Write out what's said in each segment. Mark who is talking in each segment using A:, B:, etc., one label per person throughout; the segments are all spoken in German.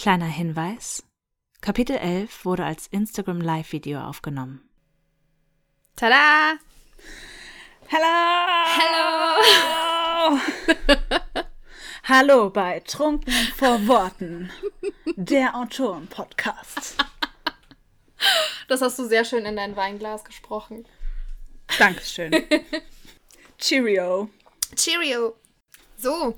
A: Kleiner Hinweis. Kapitel 11 wurde als Instagram Live-Video aufgenommen.
B: Tada!
C: Hallo!
B: Hallo!
C: Hallo bei Trunken vor Worten, der Autoren-Podcast.
B: Das hast du sehr schön in dein Weinglas gesprochen.
C: Dankeschön. Cheerio.
B: Cheerio. So,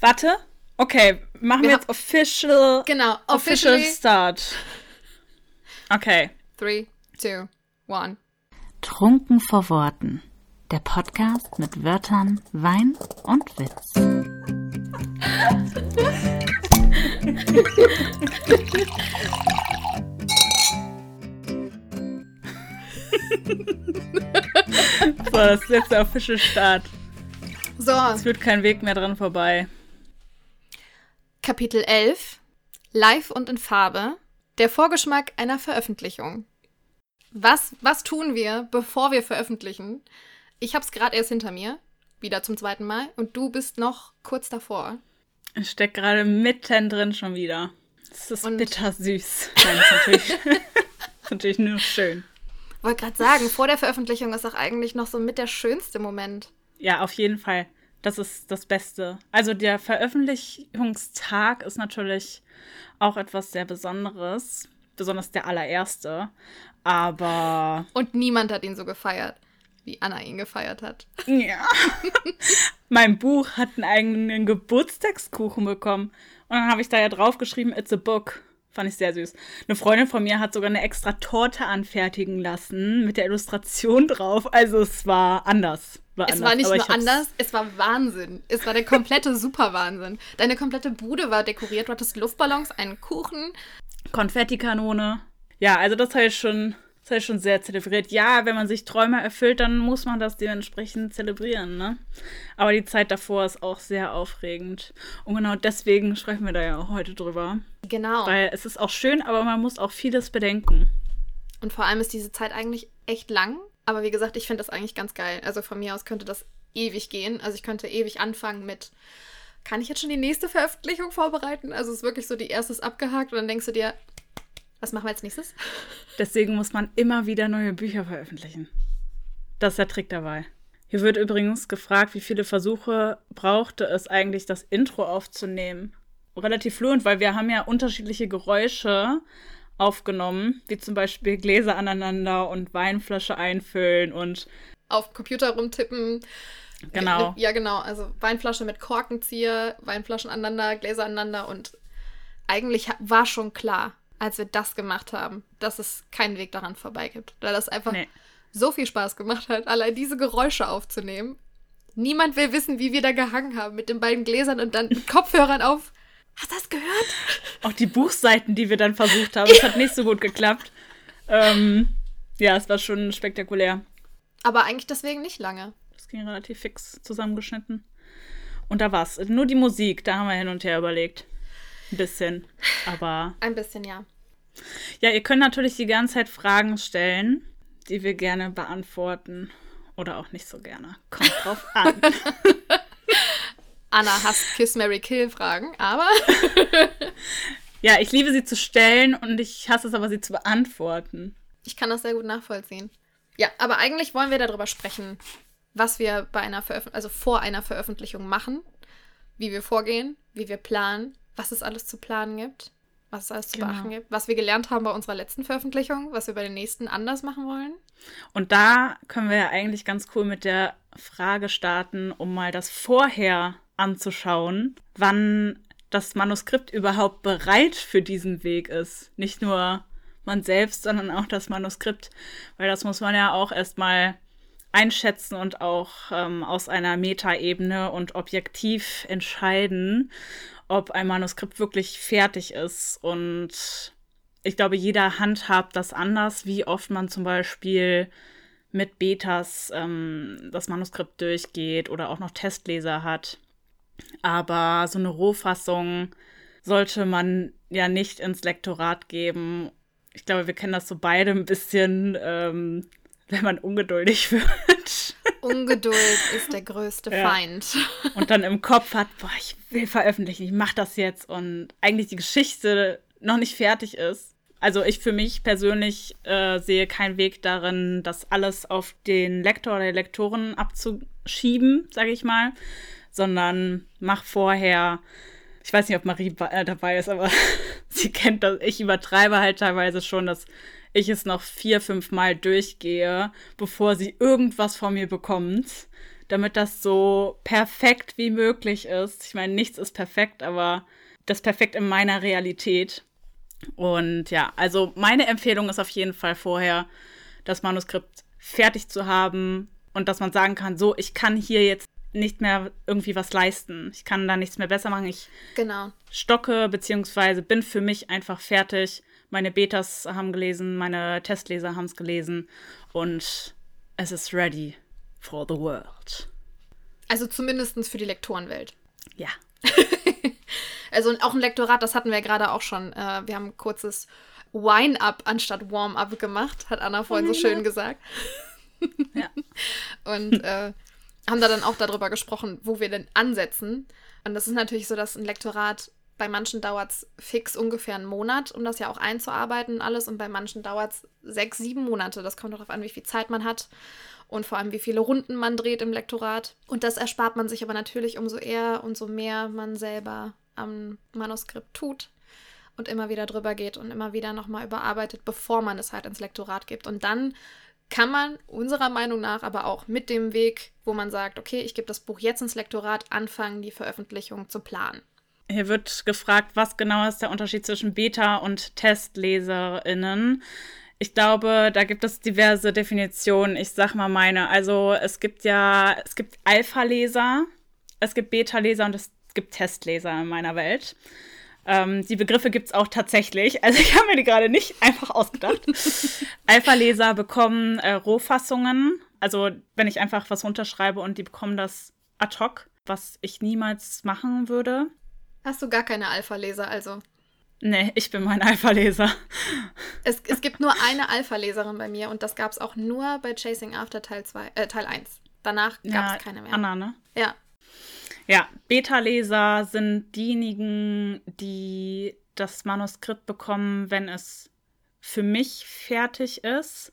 C: Warte. Okay, machen wir,
B: Wir
C: jetzt official.
B: genau.
C: Official. Start. Okay.
B: Three, two, one.
A: Trunken vor Worten. Der Podcast mit Wörtern, Wein und Witz.
C: So, das ist jetzt der official Start.
B: So,
C: Es führt kein Weg mehr dran vorbei.
B: Kapitel 11. Live und in Farbe. Der Vorgeschmack einer Veröffentlichung. Was, was tun wir, bevor wir veröffentlichen? Ich habe es gerade erst hinter mir. Wieder zum zweiten Mal. Und du bist noch kurz davor.
C: Ich stecke gerade mittendrin schon wieder. Es ist
B: Und-
C: bittersüß. Nein, ist natürlich, ist natürlich nur schön.
B: Wollte gerade sagen, vor der Veröffentlichung ist doch eigentlich noch so mit der schönste Moment.
C: Ja, auf jeden Fall. Das ist das Beste. Also der Veröffentlichungstag ist natürlich auch etwas sehr Besonderes. Besonders der allererste. Aber
B: Und niemand hat ihn so gefeiert, wie Anna ihn gefeiert hat.
C: ja. mein Buch hat einen eigenen Geburtstagskuchen bekommen. Und dann habe ich da ja drauf geschrieben, it's a book. Fand ich sehr süß. Eine Freundin von mir hat sogar eine extra Torte anfertigen lassen mit der Illustration drauf. Also es war anders. War
B: Es
C: anders,
B: war nicht nur anders, es war Wahnsinn. Es war der komplette Superwahnsinn. Deine komplette Bude war dekoriert. Du hattest Luftballons, einen Kuchen.
C: Konfettikanone. Ja, also das habe ich schon, das habe ich schon sehr zelebriert. Ja, wenn man sich Träume erfüllt, dann muss man das dementsprechend zelebrieren, ne? Aber die Zeit davor ist auch sehr aufregend. Und genau deswegen sprechen wir da ja auch heute drüber.
B: Genau.
C: Weil es ist auch schön, aber man muss auch vieles bedenken.
B: Und vor allem ist diese Zeit eigentlich echt lang. Aber wie gesagt, ich finde das eigentlich ganz geil. Also von mir aus könnte das ewig gehen. Also ich könnte ewig anfangen mit, kann ich jetzt schon die nächste Veröffentlichung vorbereiten? Also es ist wirklich so, die erste ist abgehakt und dann denkst du dir, was machen wir als nächstes?
C: Deswegen muss man immer wieder neue Bücher veröffentlichen. Das ist der Trick dabei. Hier wird übrigens gefragt, wie viele Versuche brauchte es eigentlich, das Intro aufzunehmen. Relativ fluent, weil wir haben ja unterschiedliche Geräusche aufgenommen, wie zum Beispiel Gläser aneinander und Weinflasche einfüllen und
B: Auf Computer rumtippen.
C: Genau.
B: Ja, genau. Also Weinflasche mit Korkenzieher, Weinflaschen aneinander, Gläser aneinander und eigentlich war schon klar, als wir das gemacht haben, dass es keinen Weg daran vorbei gibt. Weil das einfach
C: Nee.
B: so viel Spaß gemacht hat, allein diese Geräusche aufzunehmen. Niemand will wissen, wie wir da gehangen haben mit den beiden Gläsern und dann mit Kopfhörern auf. Hast du das gehört?
C: auch die Buchseiten, die wir dann versucht haben. Es hat nicht so gut geklappt. Ähm, ja, es war schon spektakulär.
B: Aber eigentlich deswegen nicht lange.
C: Das ging relativ fix zusammengeschnitten. Und da war's. Nur die Musik, da haben wir hin und her überlegt. Ein bisschen. Aber
B: Ein bisschen, ja.
C: ja, ihr könnt natürlich die ganze Zeit Fragen stellen, die wir gerne beantworten. Oder auch nicht so gerne. Kommt drauf an.
B: Anna hasst Kiss, Mary Kill Fragen, aber
C: ja, ich liebe sie zu stellen und ich hasse es aber, sie zu beantworten.
B: Ich kann das sehr gut nachvollziehen. Ja, aber eigentlich wollen wir darüber sprechen, was wir bei einer Veröffentlichung, also vor einer Veröffentlichung machen, wie wir vorgehen, wie wir planen, was es alles zu planen gibt, was es alles zu
C: Genau.
B: beachten gibt, was wir gelernt haben bei unserer letzten Veröffentlichung, was wir bei den nächsten anders machen wollen.
C: Und da können wir ja eigentlich ganz cool mit der Frage starten, um mal das vorher anzuschauen, wann das Manuskript überhaupt bereit für diesen Weg ist. Nicht nur man selbst, sondern auch das Manuskript, weil das muss man ja auch erstmal einschätzen und auch ähm, aus einer Metaebene und objektiv entscheiden, ob ein Manuskript wirklich fertig ist. Und ich glaube, jeder handhabt das anders, wie oft man zum Beispiel mit Betas ähm, das Manuskript durchgeht oder auch noch Testleser hat. Aber so eine Rohfassung sollte man ja nicht ins Lektorat geben. Ich glaube, wir kennen das so beide ein bisschen, ähm, wenn man ungeduldig wird.
B: Ungeduld ist der größte ja. Feind.
C: Und dann im Kopf hat, boah, ich will veröffentlichen, ich mach das jetzt und eigentlich die Geschichte noch nicht fertig ist. Also ich für mich persönlich äh, sehe keinen Weg darin, das alles auf den Lektor oder die Lektoren abzuschieben, sage ich mal, sondern mach vorher ich weiß nicht, ob Marie äh, dabei ist, aber sie kennt das. Ich übertreibe halt teilweise schon, dass ich es noch vier, fünf Mal durchgehe, bevor sie irgendwas von mir bekommt, damit das so perfekt wie möglich ist. Ich meine, nichts ist perfekt, aber das perfekt in meiner Realität. Und ja, also meine Empfehlung ist auf jeden Fall vorher, das Manuskript fertig zu haben und dass man sagen kann, so, ich kann hier jetzt nicht mehr irgendwie was leisten. Ich kann da nichts mehr besser machen. Ich
B: genau.
C: stocke beziehungsweise bin für mich einfach fertig. Meine Betas haben gelesen, meine Testleser haben es gelesen und es ist ready for the world.
B: Also zumindest für die Lektorenwelt.
C: Ja.
B: also auch ein Lektorat, das hatten wir gerade auch schon. Äh, wir haben ein kurzes Wine-Up anstatt Warm-Up gemacht, hat Anna vorhin so schön gesagt.
C: ja.
B: Und äh, haben da dann auch darüber gesprochen, wo wir denn ansetzen. Und das ist natürlich so, dass ein Lektorat bei manchen dauert es fix ungefähr einen Monat, um das ja auch einzuarbeiten und alles. Und bei manchen dauert es sechs, sieben Monate. Das kommt darauf an, wie viel Zeit man hat und vor allem, wie viele Runden man dreht im Lektorat. Und das erspart man sich aber natürlich umso eher und so mehr man selber am Manuskript tut und immer wieder drüber geht und immer wieder nochmal überarbeitet, bevor man es halt ins Lektorat gibt. Und dann kann man unserer Meinung nach aber auch mit dem Weg, wo man sagt, okay, ich gebe das Buch jetzt ins Lektorat, anfangen, die Veröffentlichung zu planen.
C: Hier wird gefragt, was genau ist der Unterschied zwischen Beta- und TestleserInnen. Ich glaube, da gibt es diverse Definitionen. Ich sag mal meine. Also es gibt ja, es gibt Alpha-Leser, es gibt Beta-Leser und es gibt Testleser in meiner Welt. Ähm, die Begriffe gibt es auch tatsächlich. Also ich habe mir die gerade nicht einfach ausgedacht. Alpha-Leser bekommen äh, Rohfassungen. Also wenn ich einfach was runterschreibe und die bekommen das ad hoc, was ich niemals machen würde.
B: Hast du gar keine Alpha-Leser also?
C: Nee, ich bin mein Alpha-Leser.
B: Es, es gibt nur eine Alpha-Leserin bei mir und das gab es auch nur bei Chasing After Teil, 2, äh, Teil 1. Danach gab es ja, keine mehr.
C: Anna, ne?
B: Ja.
C: Ja, Beta-Leser sind diejenigen, die das Manuskript bekommen, wenn es für mich fertig ist.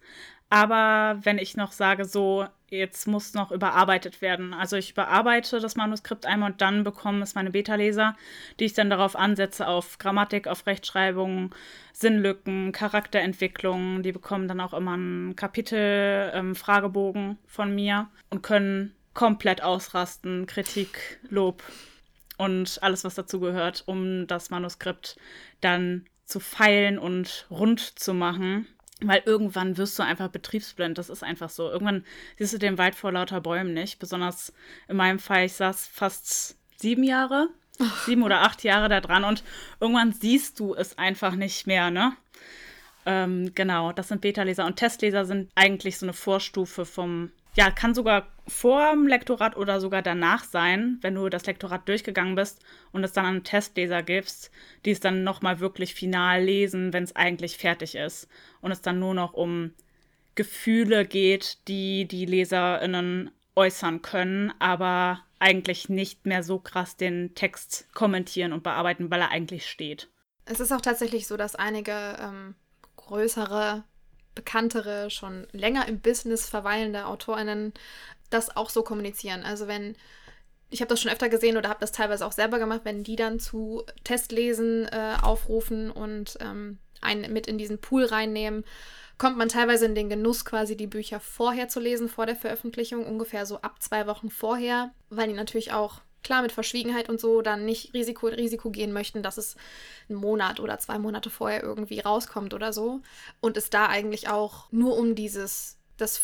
C: Aber wenn ich noch sage, so, jetzt muss noch überarbeitet werden. Also ich überarbeite das Manuskript einmal und dann bekommen es meine Beta-Leser, die ich dann darauf ansetze, auf Grammatik, auf Rechtschreibung, Sinnlücken, Charakterentwicklung. Die bekommen dann auch immer einen Kapitel-Fragebogen ähm, von mir und können komplett ausrasten, Kritik, Lob und alles, was dazu gehört, um das Manuskript dann zu feilen und rund zu machen. Weil irgendwann wirst du einfach betriebsblind. Das ist einfach so. Irgendwann siehst du den Wald vor lauter Bäumen nicht. Besonders in meinem Fall, ich saß fast sieben Jahre, sieben oder acht Jahre da dran und irgendwann siehst du es einfach nicht mehr, ne? Ähm, genau, das sind Beta-Leser und Testleser sind eigentlich so eine Vorstufe vom ja, kann sogar vor dem Lektorat oder sogar danach sein, wenn du das Lektorat durchgegangen bist und es dann an Testleser gibst, die es dann nochmal wirklich final lesen, wenn es eigentlich fertig ist. Und es dann nur noch um Gefühle geht, die die LeserInnen äußern können, aber eigentlich nicht mehr so krass den Text kommentieren und bearbeiten, weil er eigentlich steht.
B: Es ist auch tatsächlich so, dass einige ähm, größere bekanntere, schon länger im Business verweilende AutorInnen das auch so kommunizieren. Also wenn, ich habe das schon öfter gesehen oder habe das teilweise auch selber gemacht, wenn die dann zu Testlesen äh, aufrufen und ähm, einen mit in diesen Pool reinnehmen, kommt man teilweise in den Genuss, quasi die Bücher vorher zu lesen, vor der Veröffentlichung, ungefähr so ab zwei Wochen vorher, weil die natürlich auch klar mit Verschwiegenheit und so dann nicht Risiko, Risiko gehen möchten, dass es einen Monat oder zwei Monate vorher irgendwie rauskommt oder so. Und es da eigentlich auch nur um dieses, das,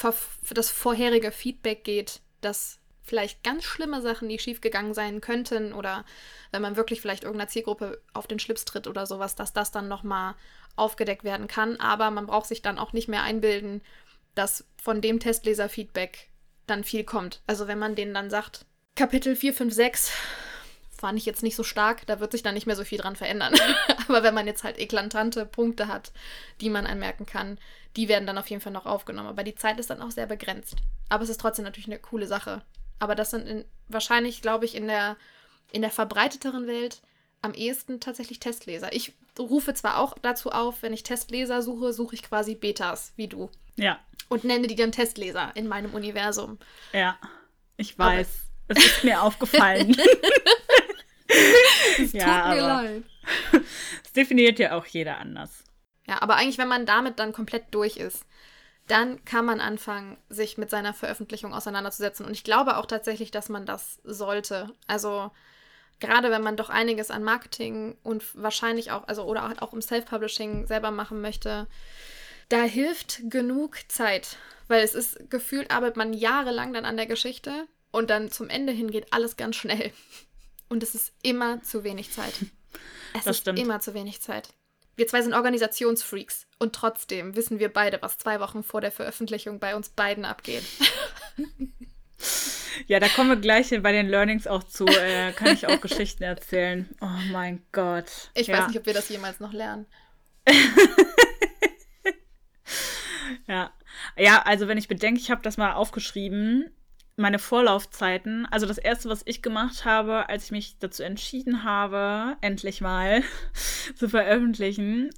B: das vorherige Feedback geht, dass vielleicht ganz schlimme Sachen, die schiefgegangen sein könnten oder wenn man wirklich vielleicht irgendeiner Zielgruppe auf den Schlips tritt oder sowas, dass das dann nochmal aufgedeckt werden kann. Aber man braucht sich dann auch nicht mehr einbilden, dass von dem Testleser-Feedback dann viel kommt. Also wenn man denen dann sagt, Kapitel 4, 5, 6 fand ich jetzt nicht so stark. Da wird sich dann nicht mehr so viel dran verändern. Aber wenn man jetzt halt eklatante Punkte hat, die man anmerken kann, die werden dann auf jeden Fall noch aufgenommen. Aber die Zeit ist dann auch sehr begrenzt. Aber es ist trotzdem natürlich eine coole Sache. Aber das sind in, wahrscheinlich, glaube ich, in der, in der verbreiteteren Welt am ehesten tatsächlich Testleser. Ich rufe zwar auch dazu auf, wenn ich Testleser suche, suche ich quasi Betas, wie du.
C: Ja.
B: Und nenne die dann Testleser in meinem Universum.
C: Ja, ich weiß. Aber es ist mir aufgefallen.
B: es tut ja, mir leid.
C: Es definiert ja auch jeder anders.
B: Ja, aber eigentlich, wenn man damit dann komplett durch ist, dann kann man anfangen, sich mit seiner Veröffentlichung auseinanderzusetzen. Und ich glaube auch tatsächlich, dass man das sollte. Also gerade wenn man doch einiges an Marketing und wahrscheinlich auch, also oder auch im Self-Publishing selber machen möchte, da hilft genug Zeit. Weil es ist gefühlt, arbeitet man jahrelang dann an der Geschichte und dann zum Ende hin geht alles ganz schnell. Und es ist immer zu wenig Zeit. Es das ist stimmt. immer zu wenig Zeit. Wir zwei sind Organisationsfreaks und trotzdem wissen wir beide, was zwei Wochen vor der Veröffentlichung bei uns beiden abgeht.
C: Ja, da kommen wir gleich bei den Learnings auch zu. Äh, kann ich auch Geschichten erzählen. Oh mein Gott.
B: Ich
C: ja.
B: weiß nicht, ob wir das jemals noch lernen.
C: ja. Ja, also wenn ich bedenke, ich habe das mal aufgeschrieben meine Vorlaufzeiten, also das erste, was ich gemacht habe, als ich mich dazu entschieden habe, endlich mal zu veröffentlichen,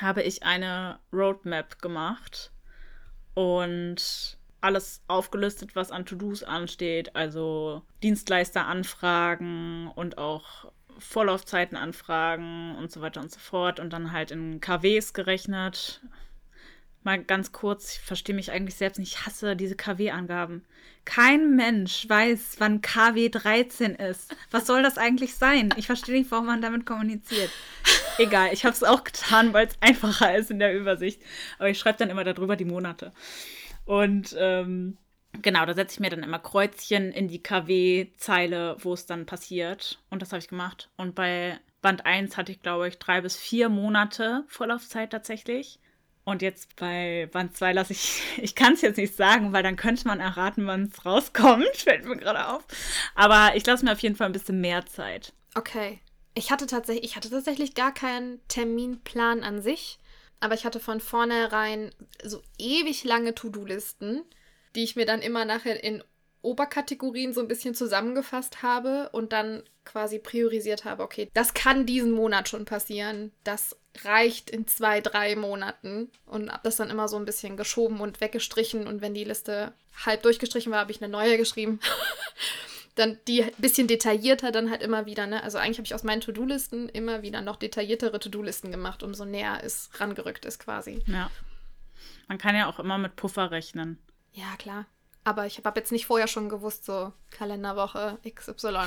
C: habe ich eine Roadmap gemacht und alles aufgelistet, was an To-Dos ansteht, also Dienstleisteranfragen und auch Vorlaufzeiten anfragen und so weiter und so fort und dann halt in KWs gerechnet, mal ganz kurz, ich verstehe mich eigentlich selbst nicht, ich hasse diese KW-Angaben. Kein Mensch weiß, wann KW 13 ist. Was soll das eigentlich sein? Ich verstehe nicht, warum man damit kommuniziert. Egal, ich habe es auch getan, weil es einfacher ist in der Übersicht. Aber ich schreibe dann immer darüber die Monate. Und ähm, genau, da setze ich mir dann immer Kreuzchen in die KW-Zeile, wo es dann passiert. Und das habe ich gemacht. Und bei Band 1 hatte ich, glaube ich, drei bis vier Monate Vorlaufzeit tatsächlich. Und jetzt bei Band 2 lasse ich, ich kann es jetzt nicht sagen, weil dann könnte man erraten, wann es rauskommt, fällt mir gerade auf. Aber ich lasse mir auf jeden Fall ein bisschen mehr Zeit.
B: Okay. Ich hatte tatsächlich, ich hatte tatsächlich gar keinen Terminplan an sich, aber ich hatte von vornherein so ewig lange To-Do-Listen, die ich mir dann immer nachher in Oberkategorien so ein bisschen zusammengefasst habe und dann quasi priorisiert habe, okay, das kann diesen Monat schon passieren, das reicht in zwei, drei Monaten und habe das dann immer so ein bisschen geschoben und weggestrichen und wenn die Liste halb durchgestrichen war, habe ich eine neue geschrieben. dann die ein bisschen detaillierter dann halt immer wieder, ne? Also eigentlich habe ich aus meinen To-Do-Listen immer wieder noch detailliertere To-Do-Listen gemacht, umso näher es rangerückt ist quasi.
C: Ja. Man kann ja auch immer mit Puffer rechnen.
B: Ja, klar. Aber ich habe jetzt nicht vorher schon gewusst, so Kalenderwoche XY.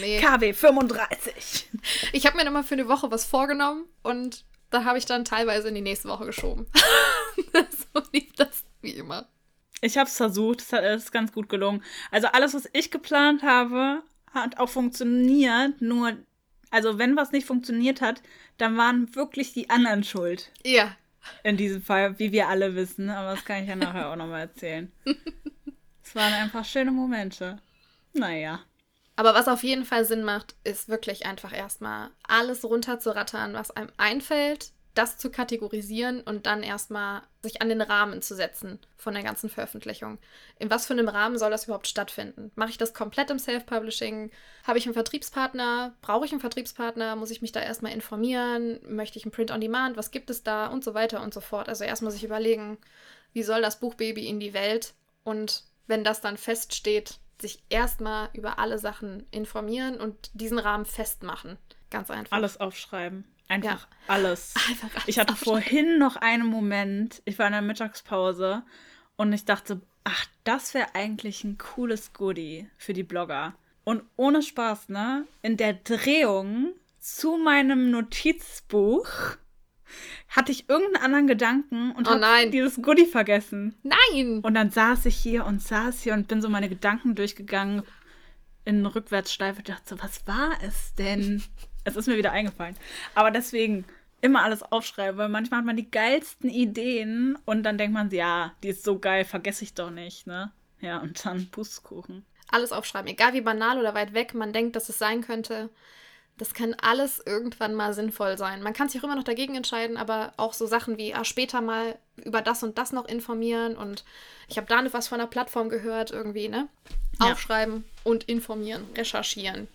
C: Nee. KW 35.
B: Ich habe mir immer für eine Woche was vorgenommen und da habe ich dann teilweise in die nächste Woche geschoben. so lief das wie immer.
C: Ich habe es versucht, es ist ganz gut gelungen. Also alles, was ich geplant habe, hat auch funktioniert. Nur, also wenn was nicht funktioniert hat, dann waren wirklich die anderen schuld.
B: Ja,
C: in diesem Fall, wie wir alle wissen, aber das kann ich ja nachher auch nochmal erzählen. es waren einfach schöne Momente. Naja.
B: Aber was auf jeden Fall Sinn macht, ist wirklich einfach erstmal alles runterzurattern, was einem einfällt, das zu kategorisieren und dann erstmal sich an den Rahmen zu setzen von der ganzen Veröffentlichung. In was für einem Rahmen soll das überhaupt stattfinden? Mache ich das komplett im Self-Publishing? Habe ich einen Vertriebspartner? Brauche ich einen Vertriebspartner? Muss ich mich da erstmal informieren? Möchte ich einen Print-on-Demand? Was gibt es da? Und so weiter und so fort. Also erstmal sich überlegen, wie soll das Buchbaby in die Welt? Und wenn das dann feststeht, sich erstmal über alle Sachen informieren und diesen Rahmen festmachen. Ganz einfach.
C: Alles aufschreiben. Einfach ja. alles. Einfach alles. Ich hatte vorhin noch einen Moment, ich war in der Mittagspause und ich dachte, ach, das wäre eigentlich ein cooles Goodie für die Blogger. Und ohne Spaß, ne? In der Drehung zu meinem Notizbuch hatte ich irgendeinen anderen Gedanken und
B: oh habe
C: dieses Goodie vergessen.
B: Nein!
C: Und dann saß ich hier und saß hier und bin so meine Gedanken durchgegangen in Rückwärtsschleife und dachte so, was war es denn? Es ist mir wieder eingefallen. Aber deswegen immer alles aufschreiben, weil manchmal hat man die geilsten Ideen und dann denkt man, ja, die ist so geil, vergesse ich doch nicht, ne? Ja, und dann Pustkuchen.
B: Alles aufschreiben, egal wie banal oder weit weg man denkt, dass es sein könnte. Das kann alles irgendwann mal sinnvoll sein. Man kann sich auch immer noch dagegen entscheiden, aber auch so Sachen wie ah, später mal über das und das noch informieren und ich habe da was von der Plattform gehört, irgendwie, ne?
C: Ja.
B: Aufschreiben und informieren, recherchieren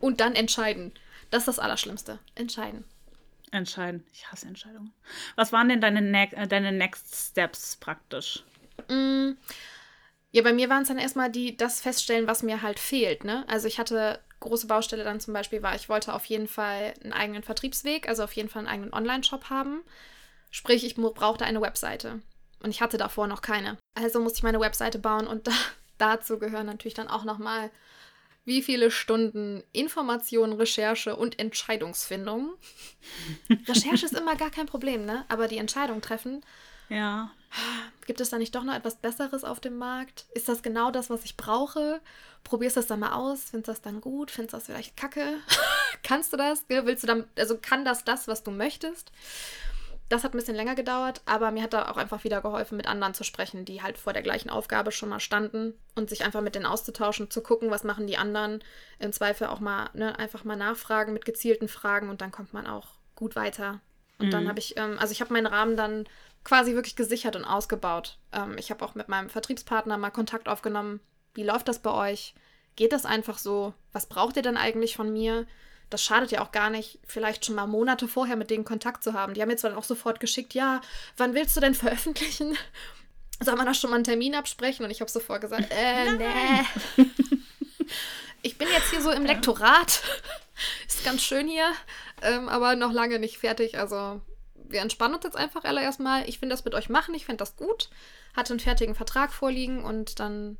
B: und dann entscheiden. Das ist das Allerschlimmste. Entscheiden.
C: Entscheiden. Ich hasse Entscheidungen. Was waren denn deine, ne äh, deine Next Steps praktisch?
B: Mm, Ja, bei mir waren es dann erstmal die, das feststellen, was mir halt fehlt, ne? Also ich hatte große Baustelle dann zum Beispiel war, ich wollte auf jeden Fall einen eigenen Vertriebsweg, also auf jeden Fall einen eigenen Online-Shop haben. Sprich, ich brauchte eine Webseite. Und ich hatte davor noch keine. Also musste ich meine Webseite bauen und da, dazu gehören natürlich dann auch nochmal, wie viele Stunden Information, Recherche und Entscheidungsfindung. Recherche ist immer gar kein Problem, ne? Aber die Entscheidung treffen,
C: Ja.
B: Gibt es da nicht doch noch etwas Besseres auf dem Markt? Ist das genau das, was ich brauche? Probierst du das dann mal aus? Findest du das dann gut? Findest du das vielleicht kacke? Kannst du das? Willst du dann, also kann das das, was du möchtest? Das hat ein bisschen länger gedauert, aber mir hat da auch einfach wieder geholfen, mit anderen zu sprechen, die halt vor der gleichen Aufgabe schon mal standen und sich einfach mit denen auszutauschen, zu gucken, was machen die anderen. Im Zweifel auch mal, ne, einfach mal nachfragen mit gezielten Fragen und dann kommt man auch gut weiter. Und dann habe ich, ähm, also ich habe meinen Rahmen dann quasi wirklich gesichert und ausgebaut. Ähm, ich habe auch mit meinem Vertriebspartner mal Kontakt aufgenommen. Wie läuft das bei euch? Geht das einfach so? Was braucht ihr denn eigentlich von mir? Das schadet ja auch gar nicht, vielleicht schon mal Monate vorher mit denen Kontakt zu haben. Die haben jetzt dann auch sofort geschickt, ja, wann willst du denn veröffentlichen? Soll man da schon mal einen Termin absprechen? Und ich habe sofort gesagt, äh, nee. Ich bin jetzt hier so im Lektorat. Ist ganz schön hier, ähm, aber noch lange nicht fertig. Also wir entspannen uns jetzt einfach alle erstmal. Ich will das mit euch machen, ich finde das gut. Hatte einen fertigen Vertrag vorliegen und dann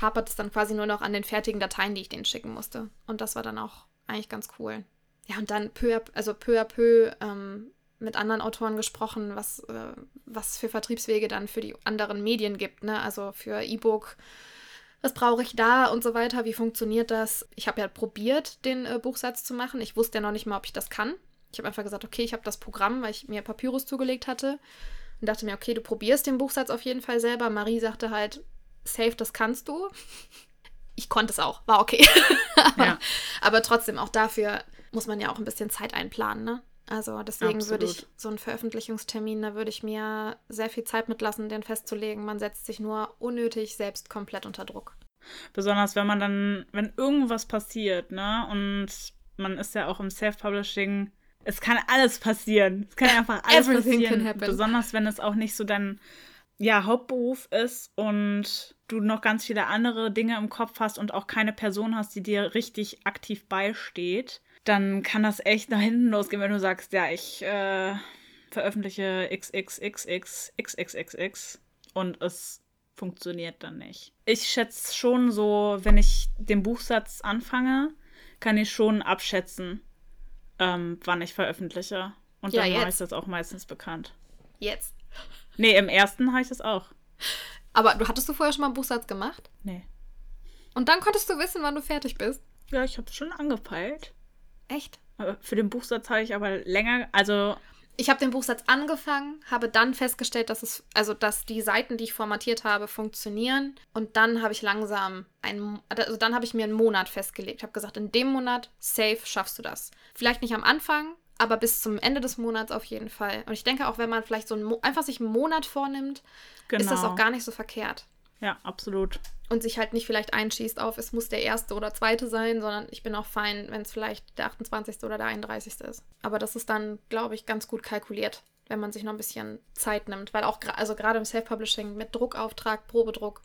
B: hapert es dann quasi nur noch an den fertigen Dateien, die ich denen schicken musste. Und das war dann auch eigentlich ganz cool. Ja, und dann peu also peu à peu ähm, mit anderen Autoren gesprochen, was, äh, was für Vertriebswege dann für die anderen Medien gibt, ne? Also für E-Book, was brauche ich da und so weiter, wie funktioniert das? Ich habe ja probiert, den äh, Buchsatz zu machen. Ich wusste ja noch nicht mal, ob ich das kann. Ich habe einfach gesagt, okay, ich habe das Programm, weil ich mir Papyrus zugelegt hatte und dachte mir, okay, du probierst den Buchsatz auf jeden Fall selber. Marie sagte halt, safe, das kannst du. Ich konnte es auch, war okay. aber,
C: Ja.
B: aber trotzdem, auch dafür muss man ja auch ein bisschen Zeit einplanen, ne? Also deswegen würde ich so einen Veröffentlichungstermin, da würde ich mir sehr viel Zeit mitlassen, den festzulegen. Man setzt sich nur unnötig selbst komplett unter Druck.
C: Besonders wenn man dann, wenn irgendwas passiert, ne? Und man ist ja auch im Self-Publishing. Es kann alles passieren. Es kann einfach alles
B: Everything
C: passieren. Besonders wenn es auch nicht so dein ja, Hauptberuf ist und du noch ganz viele andere Dinge im Kopf hast und auch keine Person hast, die dir richtig aktiv beisteht, dann kann das echt nach hinten losgehen, wenn du sagst, ja, ich äh, veröffentliche XXXXXXXX und es funktioniert dann nicht. Ich schätze schon so, wenn ich den Buchsatz anfange, kann ich schon abschätzen, ähm, wann ich veröffentliche. Und
B: Ja,
C: dann mache ich das auch meistens bekannt.
B: Jetzt.
C: Nee, im ersten habe ich das auch.
B: Aber du hattest du vorher schon mal einen Buchsatz gemacht?
C: Nee.
B: Und dann konntest du wissen, wann du fertig bist.
C: Ja, ich habe es schon angepeilt.
B: Echt?
C: Aber für den Buchsatz habe ich aber länger, also
B: Ich habe den Buchsatz angefangen, habe dann festgestellt, dass es, also dass die Seiten, die ich formatiert habe, funktionieren. Und dann habe ich langsam einen, also dann habe ich mir einen Monat festgelegt. Habe gesagt, in dem Monat safe schaffst du das. Vielleicht nicht am Anfang, aber bis zum Ende des Monats auf jeden Fall. Und ich denke auch, wenn man vielleicht so einen einfach sich einen Monat vornimmt,
C: genau.
B: ist das auch gar nicht so verkehrt.
C: Ja, absolut.
B: Und sich halt nicht vielleicht einschießt auf, es muss der erste oder zweite sein, sondern ich bin auch fein, wenn es vielleicht der 28. oder der 31. ist. Aber das ist dann, glaube ich, ganz gut kalkuliert, wenn man sich noch ein bisschen Zeit nimmt. Weil auch, also gerade im Self-Publishing mit Druckauftrag, Probedruck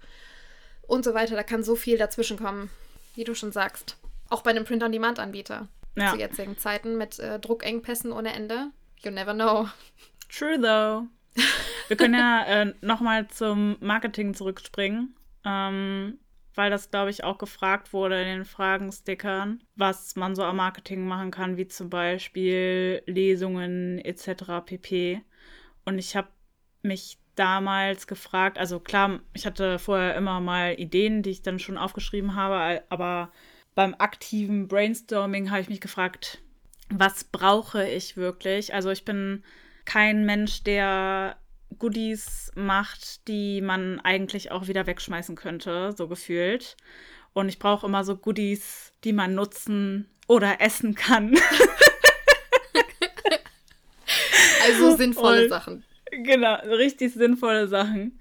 B: und so weiter, da kann so viel dazwischen kommen, wie du schon sagst. Auch bei einem Print-on-Demand-Anbieter
C: Ja.
B: zu jetzigen Zeiten mit äh, Druckengpässen ohne Ende. You never know.
C: True though. Wir können ja äh, nochmal zum Marketing zurückspringen, ähm, weil das, glaube ich, auch gefragt wurde in den Fragenstickern, was man so am Marketing machen kann, wie zum Beispiel Lesungen etc. pp. Und ich habe mich damals gefragt, also klar, ich hatte vorher immer mal Ideen, die ich dann schon aufgeschrieben habe, aber beim aktiven Brainstorming habe ich mich gefragt, was brauche ich wirklich? Also ich bin kein Mensch, der Goodies macht, die man eigentlich auch wieder wegschmeißen könnte, so gefühlt. Und ich brauche immer so Goodies, die man nutzen oder essen kann.
B: also sinnvolle
C: Und-
B: Sachen.
C: Genau, richtig sinnvolle Sachen.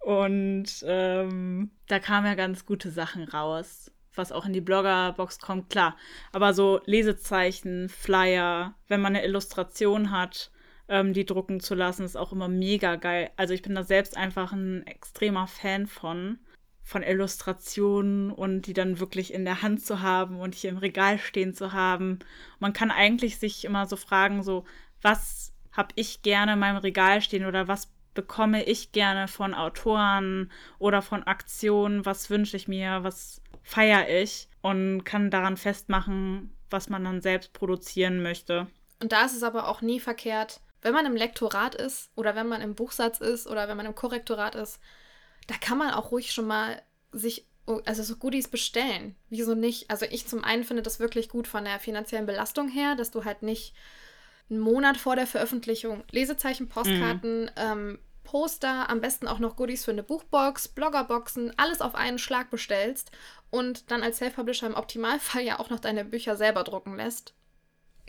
C: Und ähm, da kamen ja ganz gute Sachen raus, was auch in die Bloggerbox kommt, klar. Aber so Lesezeichen, Flyer, wenn man eine Illustration hat, ähm, die drucken zu lassen, ist auch immer mega geil. Also ich bin da selbst einfach ein extremer Fan von, von Illustrationen und die dann wirklich in der Hand zu haben und hier im Regal stehen zu haben. Man kann eigentlich sich immer so fragen, so, was habe ich gerne in meinem Regal stehen oder was bekomme ich gerne von Autoren oder von Aktionen, was wünsche ich mir, was feiere ich und kann daran festmachen, was man dann selbst produzieren möchte.
B: Und da ist es aber auch nie verkehrt, wenn man im Lektorat ist oder wenn man im Buchsatz ist oder wenn man im Korrektorat ist, da kann man auch ruhig schon mal sich, also so Goodies bestellen. Wieso nicht? Also ich zum einen finde das wirklich gut von der finanziellen Belastung her, dass du halt nicht einen Monat vor der Veröffentlichung Lesezeichen, Postkarten, ähm, Poster, am besten auch noch Goodies für eine Buchbox, Bloggerboxen, alles auf einen Schlag bestellst und dann als Self-Publisher im Optimalfall ja auch noch deine Bücher selber drucken lässt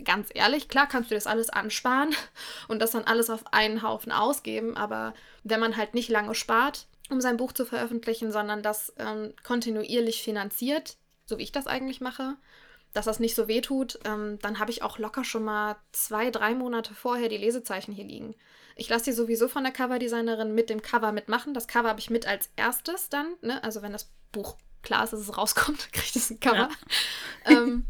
B: ganz ehrlich, klar kannst du das alles ansparen und das dann alles auf einen Haufen ausgeben, aber wenn man halt nicht lange spart, um sein Buch zu veröffentlichen, sondern das ähm, kontinuierlich finanziert, so wie ich das eigentlich mache, dass das nicht so weh tut, ähm, dann habe ich auch locker schon mal zwei, drei Monate vorher die Lesezeichen hier liegen. Ich lasse die sowieso von der Coverdesignerin mit dem Cover mitmachen. Das Cover habe ich mit als erstes dann, ne? also wenn das Buch klar ist, dass es rauskommt, kriegt es ein Cover. ähm,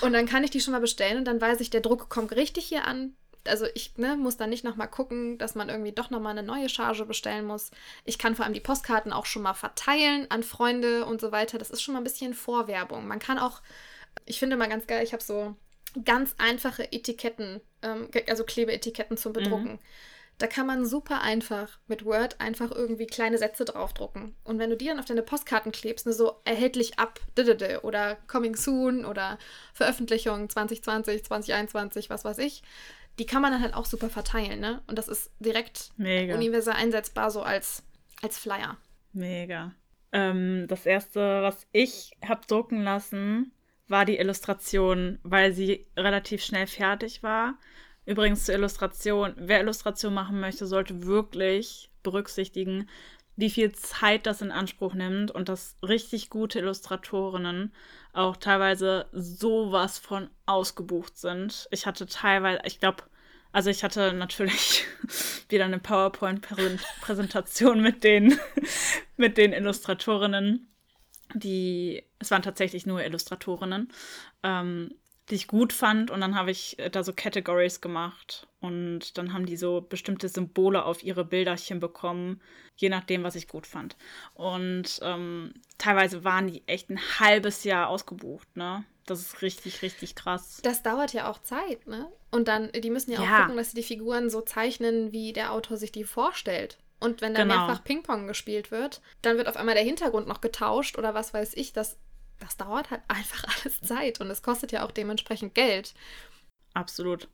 B: und dann kann ich die schon mal bestellen und dann weiß ich, der Druck kommt richtig hier an. Also ich ne, muss dann nicht nochmal gucken, dass man irgendwie doch nochmal eine neue Charge bestellen muss. Ich kann vor allem die Postkarten auch schon mal verteilen an Freunde und so weiter. Das ist schon mal ein bisschen Vorwerbung. Man kann auch, ich finde mal ganz geil, ich habe so ganz einfache Etiketten, ähm, also Klebeetiketten zum Bedrucken. Da kann man super einfach mit Word einfach irgendwie kleine Sätze draufdrucken. Und wenn du die dann auf deine Postkarten klebst, ne, so erhältlich ab oder coming soon oder Veröffentlichung 2020, 2021, was weiß ich, die kann man dann halt auch super verteilen. Ne? Und das ist direkt
C: Mega.
B: universal einsetzbar, so als, als Flyer.
C: Mega. Ähm, das erste, was ich habe drucken lassen, war die Illustration, weil sie relativ schnell fertig war. Übrigens zur Illustration. Wer Illustration machen möchte, sollte wirklich berücksichtigen, wie viel Zeit das in Anspruch nimmt und dass richtig gute Illustratorinnen auch teilweise sowas von ausgebucht sind. Ich hatte teilweise, ich glaube, also ich hatte natürlich wieder eine PowerPoint-Präsentation mit den, mit den Illustratorinnen, die, es waren tatsächlich nur Illustratorinnen, ähm, die ich gut fand. Und dann habe ich äh, da so Categories gemacht. Und dann haben die so bestimmte Symbole auf ihre Bilderchen bekommen, je nachdem, was ich gut fand. Und ähm, teilweise waren die echt ein halbes Jahr ausgebucht, ne? Das ist richtig, richtig krass.
B: Das dauert ja auch Zeit, ne? Und dann, die müssen ja auch
C: Ja.
B: gucken, dass sie die Figuren so zeichnen, wie der Autor sich die vorstellt. Und wenn da
C: Genau.
B: mehrfach Ping-Pong gespielt wird, dann wird auf einmal der Hintergrund noch getauscht oder was weiß ich. Das, das dauert halt einfach alles Zeit und es kostet ja auch dementsprechend Geld.
C: Absolut.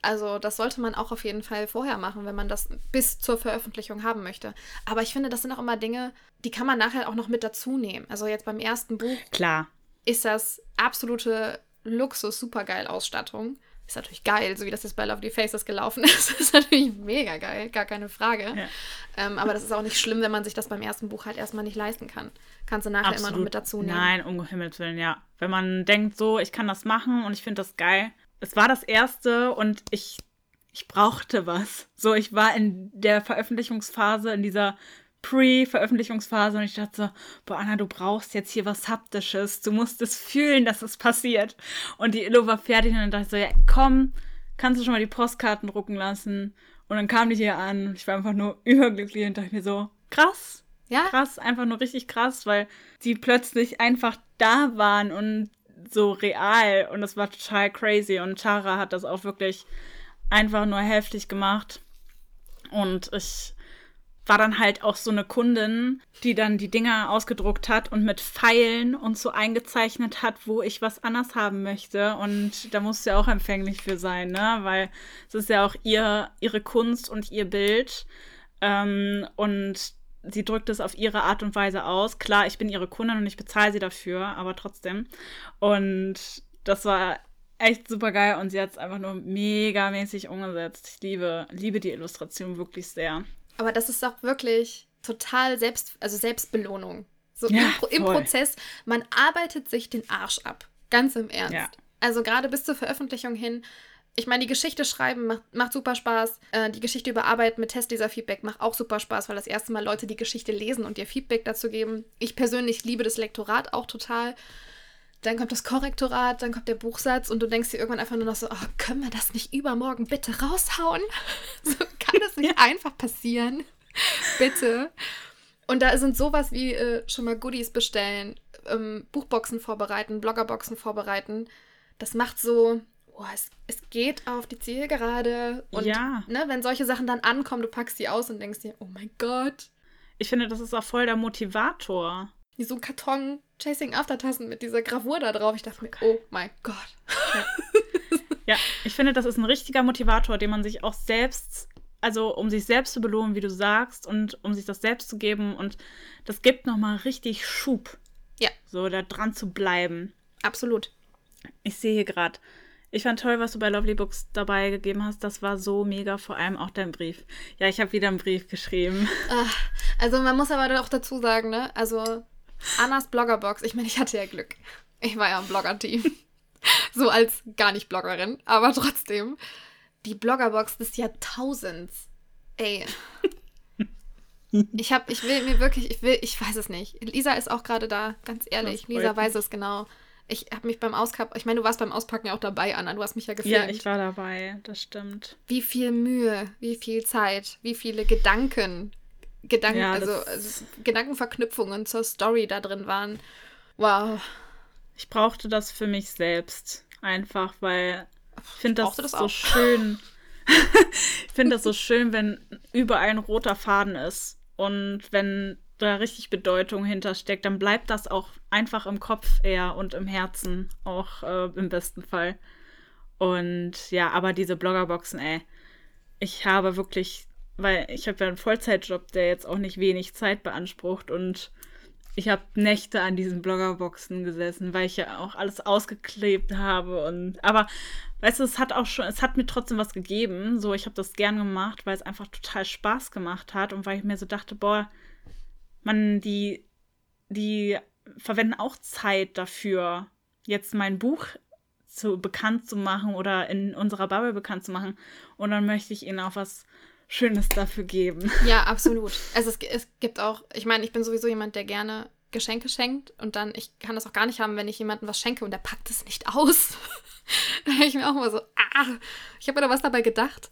B: Also das sollte man auch auf jeden Fall vorher machen, wenn man das bis zur Veröffentlichung haben möchte. Aber ich finde, das sind auch immer Dinge, die kann man nachher auch noch mit dazu nehmen. Also jetzt beim ersten Buch
C: Klar.
B: ist das absolute Luxus, supergeil Ausstattung. Ist natürlich geil, so wie das jetzt bei Lovely Faces gelaufen ist. ist natürlich mega geil, gar keine Frage.
C: Ja.
B: Ähm, aber das ist auch nicht schlimm, wenn man sich das beim ersten Buch halt erstmal nicht leisten kann. Kannst du nachher immer noch mit dazu nehmen.
C: Nein, um Himmels Willen, ja. Wenn man denkt, so, ich kann das machen und ich finde das geil. Es war das erste und ich, ich brauchte was. So, ich war in der Veröffentlichungsphase, in dieser Pre-Veröffentlichungsphase und ich dachte so, boah, Anna, du brauchst jetzt hier was Haptisches. Du musst es fühlen, dass es passiert. Und die Illo war fertig und dann dachte ich so, ja, komm, kannst du schon mal die Postkarten drucken lassen? Und dann kam die hier an und ich war einfach nur überglücklich und dachte mir so, krass,
B: Ja,
C: krass, einfach nur richtig krass, weil die plötzlich einfach da waren und so real und das war total crazy und Tara hat das auch wirklich einfach nur heftig gemacht und ich war dann halt auch so eine Kundin, die dann die Dinger ausgedruckt hat und mit Pfeilen und so eingezeichnet hat, wo ich was anders haben möchte. Und da musst du ja auch empfänglich für sein, ne? Weil es ist ja auch ihr, ihre Kunst und ihr Bild. Ähm, und sie drückt es auf ihre Art und Weise aus. Klar, ich bin ihre Kundin und ich bezahle sie dafür, aber trotzdem. Und das war echt super geil und sie hat es einfach nur megamäßig umgesetzt. Ich liebe, liebe die Illustration wirklich sehr.
B: Aber das ist auch wirklich total selbst, also Selbstbelohnung. So ja, im, im Prozess, man arbeitet sich den Arsch ab. Ganz im Ernst. Ja. Also gerade bis zur Veröffentlichung hin. Ich meine, die Geschichte schreiben macht, macht super Spaß. Äh, die Geschichte überarbeiten mit Testleser-Feedback macht auch super Spaß, weil das erste Mal Leute die Geschichte lesen und ihr Feedback dazu geben. Ich persönlich liebe das Lektorat auch total. Dann kommt das Korrektorat, dann kommt der Buchsatz und du denkst dir irgendwann einfach nur noch so, oh, können wir das nicht übermorgen bitte raushauen? so kann das nicht einfach passieren. bitte. Und da sind sowas wie äh, schon mal Goodies bestellen, ähm, Buchboxen vorbereiten, Bloggerboxen vorbereiten. Das macht so, oh, es, es geht auf die Zielgerade. Und ja. ne, wenn solche Sachen dann ankommen, du packst die aus und denkst dir, oh mein Gott.
C: Ich finde, das ist auch voll der Motivator.
B: Wie so ein Karton Chasing Aftertassen mit dieser Gravur da drauf. Ich dachte mir, oh mein Gott.
C: Ja. ja, ich finde, das ist ein richtiger Motivator, den man sich auch selbst also um sich selbst zu belohnen, wie du sagst, und um sich das selbst zu geben. Und das gibt nochmal richtig Schub.
B: Ja.
C: So da dran zu bleiben.
B: Absolut.
C: Ich sehe hier gerade. Ich fand toll, was du bei Lovely Books dabei gegeben hast. Das war so mega, vor allem auch dein Brief. Ja, ich habe wieder einen Brief geschrieben.
B: Ach, also man muss aber auch dazu sagen, ne? Also Annas Bloggerbox, ich meine, ich hatte ja Glück. Ich war ja im Blogger-Team. so als gar nicht Bloggerin, aber trotzdem die Bloggerbox des Jahrtausends. Ey. Ich hab, ich will mir wirklich, ich will, ich weiß es nicht. Lisa ist auch gerade da, ganz ehrlich. Lisa weiß es genau. Ich habe mich beim Auskappen, ich meine, du warst beim Auspacken ja auch dabei, Anna. Du hast mich ja gefilmt.
C: Ja, ich war dabei, das stimmt.
B: Wie viel Mühe, wie viel Zeit, wie viele Gedanken, Gedanken, ja, also, also Gedankenverknüpfungen zur Story da drin waren. Wow.
C: Ich brauchte das für mich selbst. Einfach, weil ich finde das, das, so auch. schön. ich finde das so schön, wenn überall ein roter Faden ist. Und wenn da richtig Bedeutung hintersteckt, dann bleibt das auch einfach im Kopf eher und im Herzen auch äh, im besten Fall. Und ja, aber diese Bloggerboxen, ey, ich habe wirklich, weil ich habe ja einen Vollzeitjob, der jetzt auch nicht wenig Zeit beansprucht und ich habe Nächte an diesen Bloggerboxen gesessen, weil ich ja auch alles ausgeklebt habe und aber weißt du, es hat auch schon, es hat mir trotzdem was gegeben. So, ich habe das gern gemacht, weil es einfach total Spaß gemacht hat und weil ich mir so dachte, boah, man, die, die verwenden auch Zeit dafür, jetzt mein Buch zu bekannt zu machen oder in unserer Bubble bekannt zu machen. Und dann möchte ich ihnen auch was Schönes dafür geben.
B: Ja, absolut. Also es, es gibt auch, ich meine, ich bin sowieso jemand, der gerne Geschenke schenkt und dann, ich kann das auch gar nicht haben, wenn ich jemandem was schenke und der packt es nicht aus. da habe ich mir auch immer so, ah, ich habe mir da was dabei gedacht.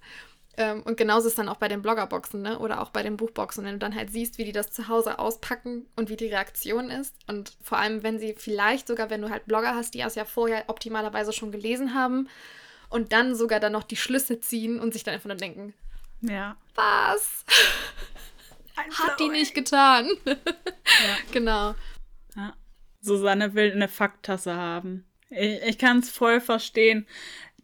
B: Ähm, und genauso ist dann auch bei den Bloggerboxen, ne? Oder auch bei den Buchboxen, wenn du dann halt siehst, wie die das zu Hause auspacken und wie die Reaktion ist. Und vor allem, wenn sie vielleicht sogar, wenn du halt Blogger hast, die das ja vorher optimalerweise schon gelesen haben und dann sogar dann noch die Schlüsse ziehen und sich dann einfach nur denken,
C: ja.
B: Was? Hat die nicht getan. ja. Genau.
C: Ja. Susanne will eine Fakttasse haben. Ich, ich kann es voll verstehen.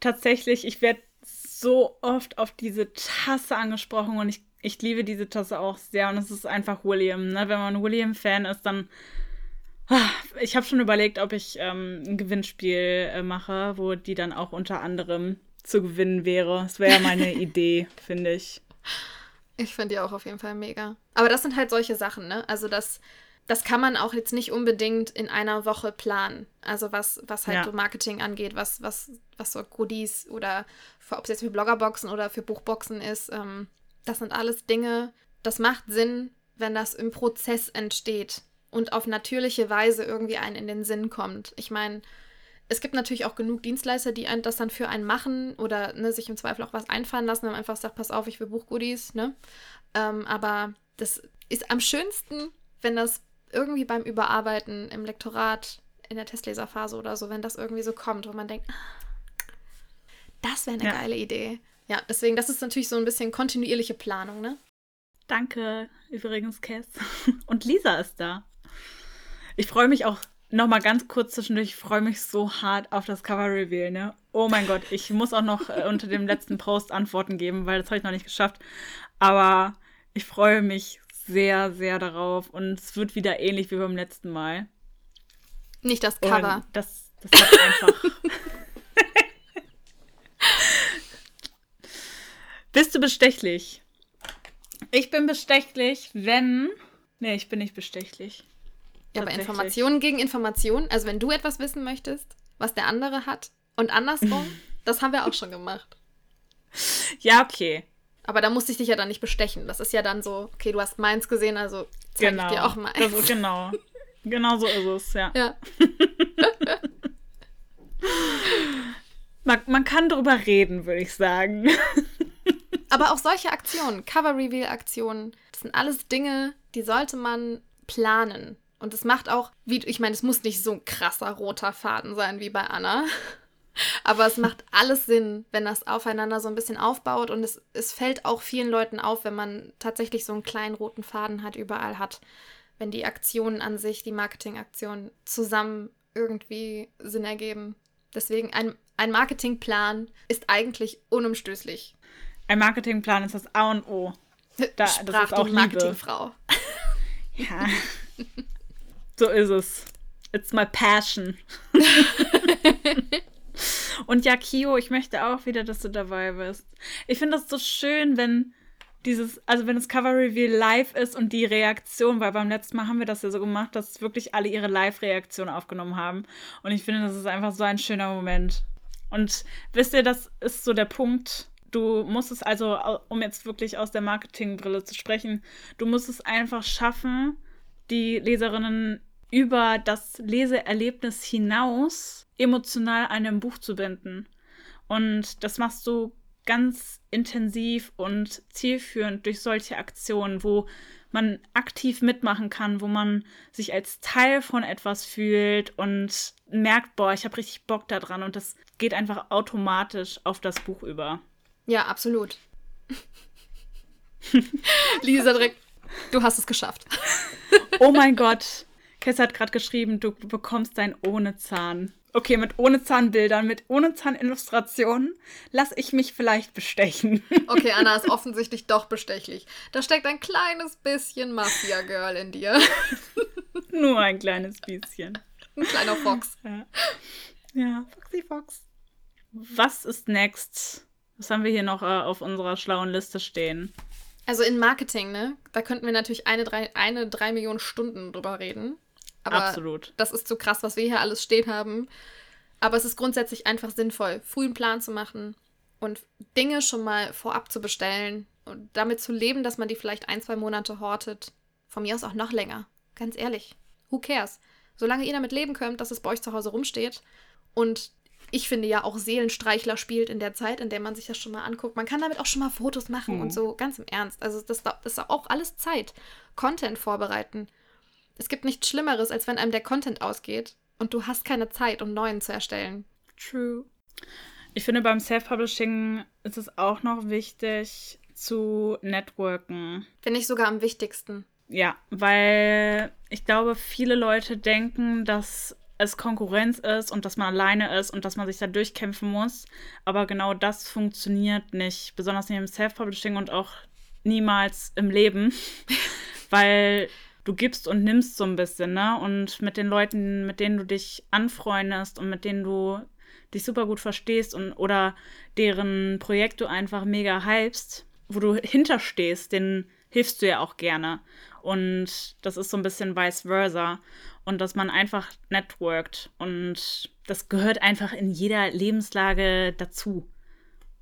C: Tatsächlich, ich werde so oft auf diese Tasse angesprochen und ich, ich liebe diese Tasse auch sehr. Und es ist einfach William. Ne? Wenn man William-Fan ist, dann. Ah, ich habe schon überlegt, ob ich ähm, ein Gewinnspiel äh, mache, wo die dann auch unter anderem zu gewinnen wäre. Das wäre ja meine Idee, finde ich.
B: Ich finde die auch auf jeden Fall mega. Aber das sind halt solche Sachen, ne? Also das, das kann man auch jetzt nicht unbedingt in einer Woche planen. Also was, was halt ja. so Marketing angeht, was, was, was so Goodies oder ob es jetzt für Bloggerboxen oder für Buchboxen ist. Ähm, das sind alles Dinge, das macht Sinn, wenn das im Prozess entsteht und auf natürliche Weise irgendwie einen in den Sinn kommt. Ich meine, es gibt natürlich auch genug Dienstleister, die das dann für einen machen oder ne, sich im Zweifel auch was einfallen lassen, man einfach sagt, pass auf, ich will Buchgoodies, ne? Ähm, aber das ist am schönsten, wenn das irgendwie beim Überarbeiten im Lektorat, in der Testleserphase oder so, wenn das irgendwie so kommt, wo man denkt, ah, das wäre eine ja. geile Idee. Ja, deswegen, das ist natürlich so ein bisschen kontinuierliche Planung, ne?
C: Danke, übrigens, Cass. Und Lisa ist da. Ich freue mich auch Nochmal ganz kurz zwischendurch, ich freue mich so hart auf das Cover-Reveal, ne? Oh mein Gott, ich muss auch noch äh, unter dem letzten Post Antworten geben, weil das habe ich noch nicht geschafft. Aber ich freue mich sehr, sehr darauf und es wird wieder ähnlich wie beim letzten Mal.
B: Nicht das Cover.
C: Und das, das hat einfach. Bist du bestechlich? Ich bin bestechlich, wenn. Nee, ich bin nicht bestechlich.
B: Ja, aber Informationen gegen Informationen. Also wenn du etwas wissen möchtest, was der andere hat und andersrum, das haben wir auch schon gemacht.
C: Ja, okay.
B: Aber da musste ich dich ja dann nicht bestechen. Das ist ja dann so, okay, du hast meins gesehen, also zeige
C: genau.
B: ich dir auch meins.
C: Das, genau. Genau so ist es, ja.
B: Ja.
C: man, man kann drüber reden, würde ich sagen.
B: Aber auch solche Aktionen, Cover-Reveal-Aktionen, das sind alles Dinge, die sollte man planen. Und es macht auch, wie, ich meine, es muss nicht so ein krasser roter Faden sein wie bei Anna. Aber es macht alles Sinn, wenn das aufeinander so ein bisschen aufbaut. Und es, es fällt auch vielen Leuten auf, wenn man tatsächlich so einen kleinen roten Faden hat, überall hat. Wenn die Aktionen an sich, die Marketingaktionen zusammen irgendwie Sinn ergeben. Deswegen ein, ein Marketingplan ist eigentlich unumstößlich.
C: Ein Marketingplan ist das A und O.
B: Da, Sprach das ist auch die Marketingfrau.
C: Ja. so ist es. It's my passion. Und ja, Kio, ich möchte auch wieder, dass du dabei bist. Ich finde das so schön, wenn dieses, also wenn das Cover Reveal live ist und die Reaktion, weil beim letzten Mal haben wir das ja so gemacht, dass wirklich alle ihre Live-Reaktion aufgenommen haben. Und ich finde, das ist einfach so ein schöner Moment. Und wisst ihr, das ist so der Punkt. Du musst es also, um jetzt wirklich aus der Marketingbrille zu sprechen, du musst es einfach schaffen, die Leserinnen über das Leseerlebnis hinaus emotional an einem Buch zu binden. Und das machst du ganz intensiv und zielführend durch solche Aktionen, wo man aktiv mitmachen kann, wo man sich als Teil von etwas fühlt und merkt, boah, ich habe richtig Bock daran und das geht einfach automatisch auf das Buch über.
B: Ja, absolut. Lisa direkt, du hast es geschafft.
C: oh mein Gott. Kess hat gerade geschrieben, du bekommst dein ohne Zahn. Okay, mit ohne Zahnbildern, mit ohne Zahnillustrationen lasse ich mich vielleicht bestechen.
B: Okay, Anna ist offensichtlich doch bestechlich. Da steckt ein kleines bisschen Mafia-Girl in dir.
C: Nur ein kleines bisschen.
B: Ein kleiner Fox.
C: Ja. ja, Foxy Fox. Was ist next? Was haben wir hier noch äh, auf unserer schlauen Liste stehen?
B: Also in Marketing, ne? Da könnten wir natürlich eine drei, eine, drei Millionen Stunden drüber reden. Aber
C: Absolut.
B: das ist zu krass, was wir hier alles stehen haben. Aber es ist grundsätzlich einfach sinnvoll, früh einen Plan zu machen und Dinge schon mal vorab zu bestellen und damit zu leben, dass man die vielleicht ein, zwei Monate hortet. Von mir aus auch noch länger. Ganz ehrlich. Who cares? Solange ihr damit leben könnt, dass es bei euch zu Hause rumsteht und ich finde ja auch Seelenstreichler spielt in der Zeit, in der man sich das schon mal anguckt. Man kann damit auch schon mal Fotos machen mhm. und so, ganz im Ernst. Also das, das ist auch alles Zeit. Content vorbereiten. Es gibt nichts Schlimmeres, als wenn einem der Content ausgeht und du hast keine Zeit, um neuen zu erstellen.
C: True. Ich finde, beim Self-Publishing ist es auch noch wichtig zu networken.
B: Finde ich sogar am wichtigsten.
C: Ja, weil ich glaube, viele Leute denken, dass es Konkurrenz ist und dass man alleine ist und dass man sich da durchkämpfen muss. Aber genau das funktioniert nicht, besonders nicht im Self-Publishing und auch niemals im Leben, weil du gibst und nimmst so ein bisschen, ne? Und mit den Leuten, mit denen du dich anfreundest und mit denen du dich super gut verstehst und oder deren Projekt du einfach mega hypst, wo du hinterstehst, den hilfst du ja auch gerne. Und das ist so ein bisschen vice versa. Und dass man einfach networkt. Und das gehört einfach in jeder Lebenslage dazu.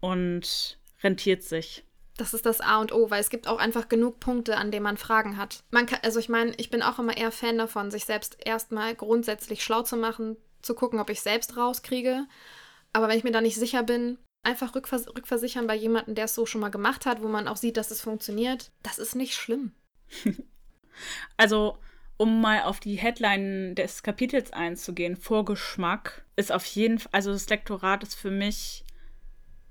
C: Und rentiert sich.
B: Das ist das A und O, weil es gibt auch einfach genug Punkte, an denen man Fragen hat. Man kann, also ich meine, ich bin auch immer eher Fan davon, sich selbst erstmal grundsätzlich schlau zu machen, zu gucken, ob ich selbst rauskriege. Aber wenn ich mir da nicht sicher bin, einfach rückvers rückversichern bei jemandem, der es so schon mal gemacht hat, wo man auch sieht, dass es funktioniert, das ist nicht schlimm.
C: also, um mal auf die Headline des Kapitels einzugehen, Vorgeschmack ist auf jeden Fall, also das Lektorat ist für mich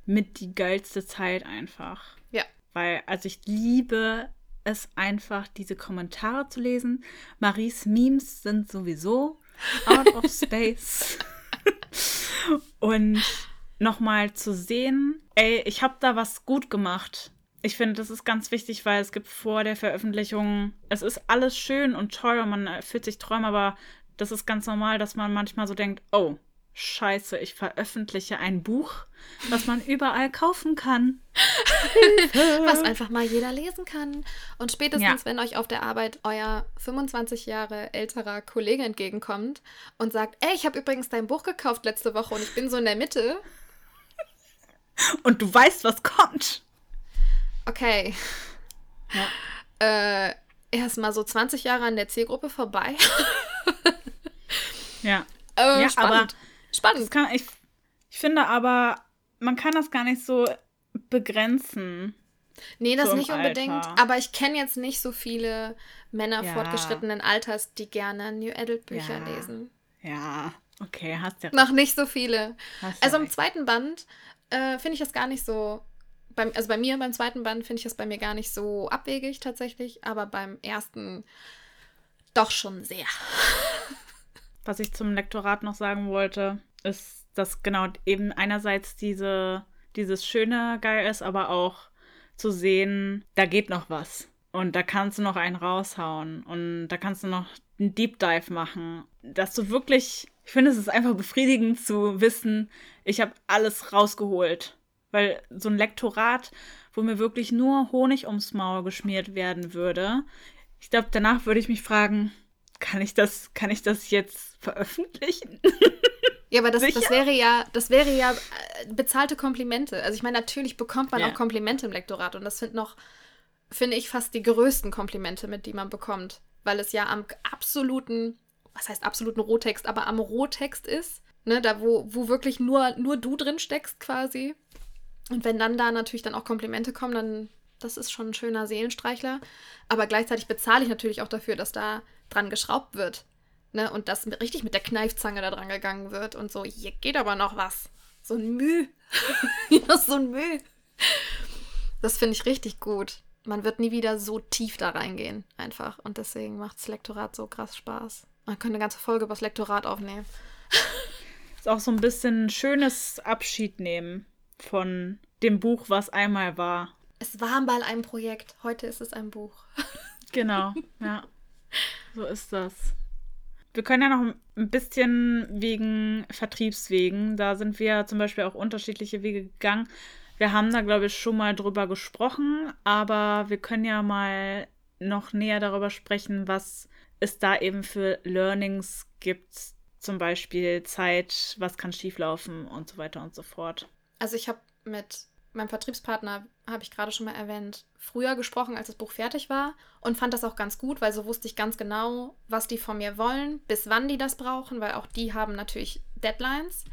C: mit die geilste Zeit einfach.
B: Ja.
C: Weil, also ich liebe es einfach, diese Kommentare zu lesen. Maries Memes sind sowieso out of space. Und nochmal zu sehen, ey, ich habe da was gut gemacht. ich finde, das ist ganz wichtig, weil es gibt vor der Veröffentlichung, es ist alles schön und toll und man erfüllt sich Träume, aber das ist ganz normal, dass man manchmal so denkt, oh, scheiße, ich veröffentliche ein Buch, was man überall kaufen kann.
B: was einfach mal jeder lesen kann. Und spätestens, ja. wenn euch auf der Arbeit euer 25 Jahre älterer Kollege entgegenkommt und sagt, ey, ich habe übrigens dein Buch gekauft letzte Woche und ich bin so in der Mitte.
C: Und du weißt, was kommt.
B: Okay. Ja. Äh, erstmal so 20 Jahre an der Zielgruppe vorbei.
C: ja.
B: Äh,
C: ja,
B: spannend.
C: aber
B: spannend.
C: Kann, ich, ich finde aber, man kann das gar nicht so begrenzen.
B: Nee, das so nicht unbedingt. Alter. Aber ich kenne jetzt nicht so viele Männer ja. fortgeschrittenen Alters, die gerne New Adult Bücher
C: ja.
B: lesen.
C: Ja, okay, hast ja.
B: Noch nicht so viele.
C: Hast
B: also im zweiten Band äh, finde ich das gar nicht so beim, also bei mir beim zweiten Band finde ich das bei mir gar nicht so abwegig tatsächlich, aber beim ersten doch schon sehr.
C: Was ich zum Lektorat noch sagen wollte, ist, dass genau eben einerseits diese, dieses Schöne geil ist, aber auch zu sehen, da geht noch was. Und da kannst du noch einen raushauen. Und da kannst du noch einen Deep Dive machen. Dass du wirklich, ich finde, es ist einfach befriedigend zu wissen, ich habe alles rausgeholt. Weil so ein Lektorat, wo mir wirklich nur Honig ums Maul geschmiert werden würde, ich glaube, danach würde ich mich fragen, kann ich das, kann ich das jetzt veröffentlichen?
B: Ja, aber das, das wäre ja, das wäre ja äh, bezahlte Komplimente. Also ich meine, natürlich bekommt man ja. auch Komplimente im Lektorat und das sind noch, finde ich, fast die größten Komplimente, mit die man bekommt. Weil es ja am absoluten, was heißt absoluten Rohtext, aber am Rohtext ist. Ne, da wo, wo wirklich nur, nur du drin steckst quasi. Und wenn dann da natürlich dann auch Komplimente kommen, dann das ist schon ein schöner Seelenstreichler. Aber gleichzeitig bezahle ich natürlich auch dafür, dass da dran geschraubt wird. Ne? Und dass richtig mit der Kneifzange da dran gegangen wird und so, hier geht aber noch was. So ein Müh. ja, so ein Müh. Das finde ich richtig gut. Man wird nie wieder so tief da reingehen, einfach. Und deswegen macht das Lektorat so krass Spaß. Man könnte eine ganze Folge über das Lektorat aufnehmen.
C: ist auch so ein bisschen ein schönes Abschied nehmen von dem Buch, was einmal war.
B: Es war mal ein Projekt, heute ist es ein Buch.
C: genau, ja. So ist das. Wir können ja noch ein bisschen wegen Vertriebswegen, da sind wir zum Beispiel auch unterschiedliche Wege gegangen. Wir haben da, glaube ich, schon mal drüber gesprochen, aber wir können ja mal noch näher darüber sprechen, was es da eben für Learnings gibt. Zum Beispiel Zeit, was kann schieflaufen und so weiter und so fort.
B: Also ich habe mit meinem Vertriebspartner, habe ich gerade schon mal erwähnt, früher gesprochen, als das Buch fertig war und fand das auch ganz gut, weil so wusste ich ganz genau, was die von mir wollen, bis wann die das brauchen, weil auch die haben natürlich Deadlines.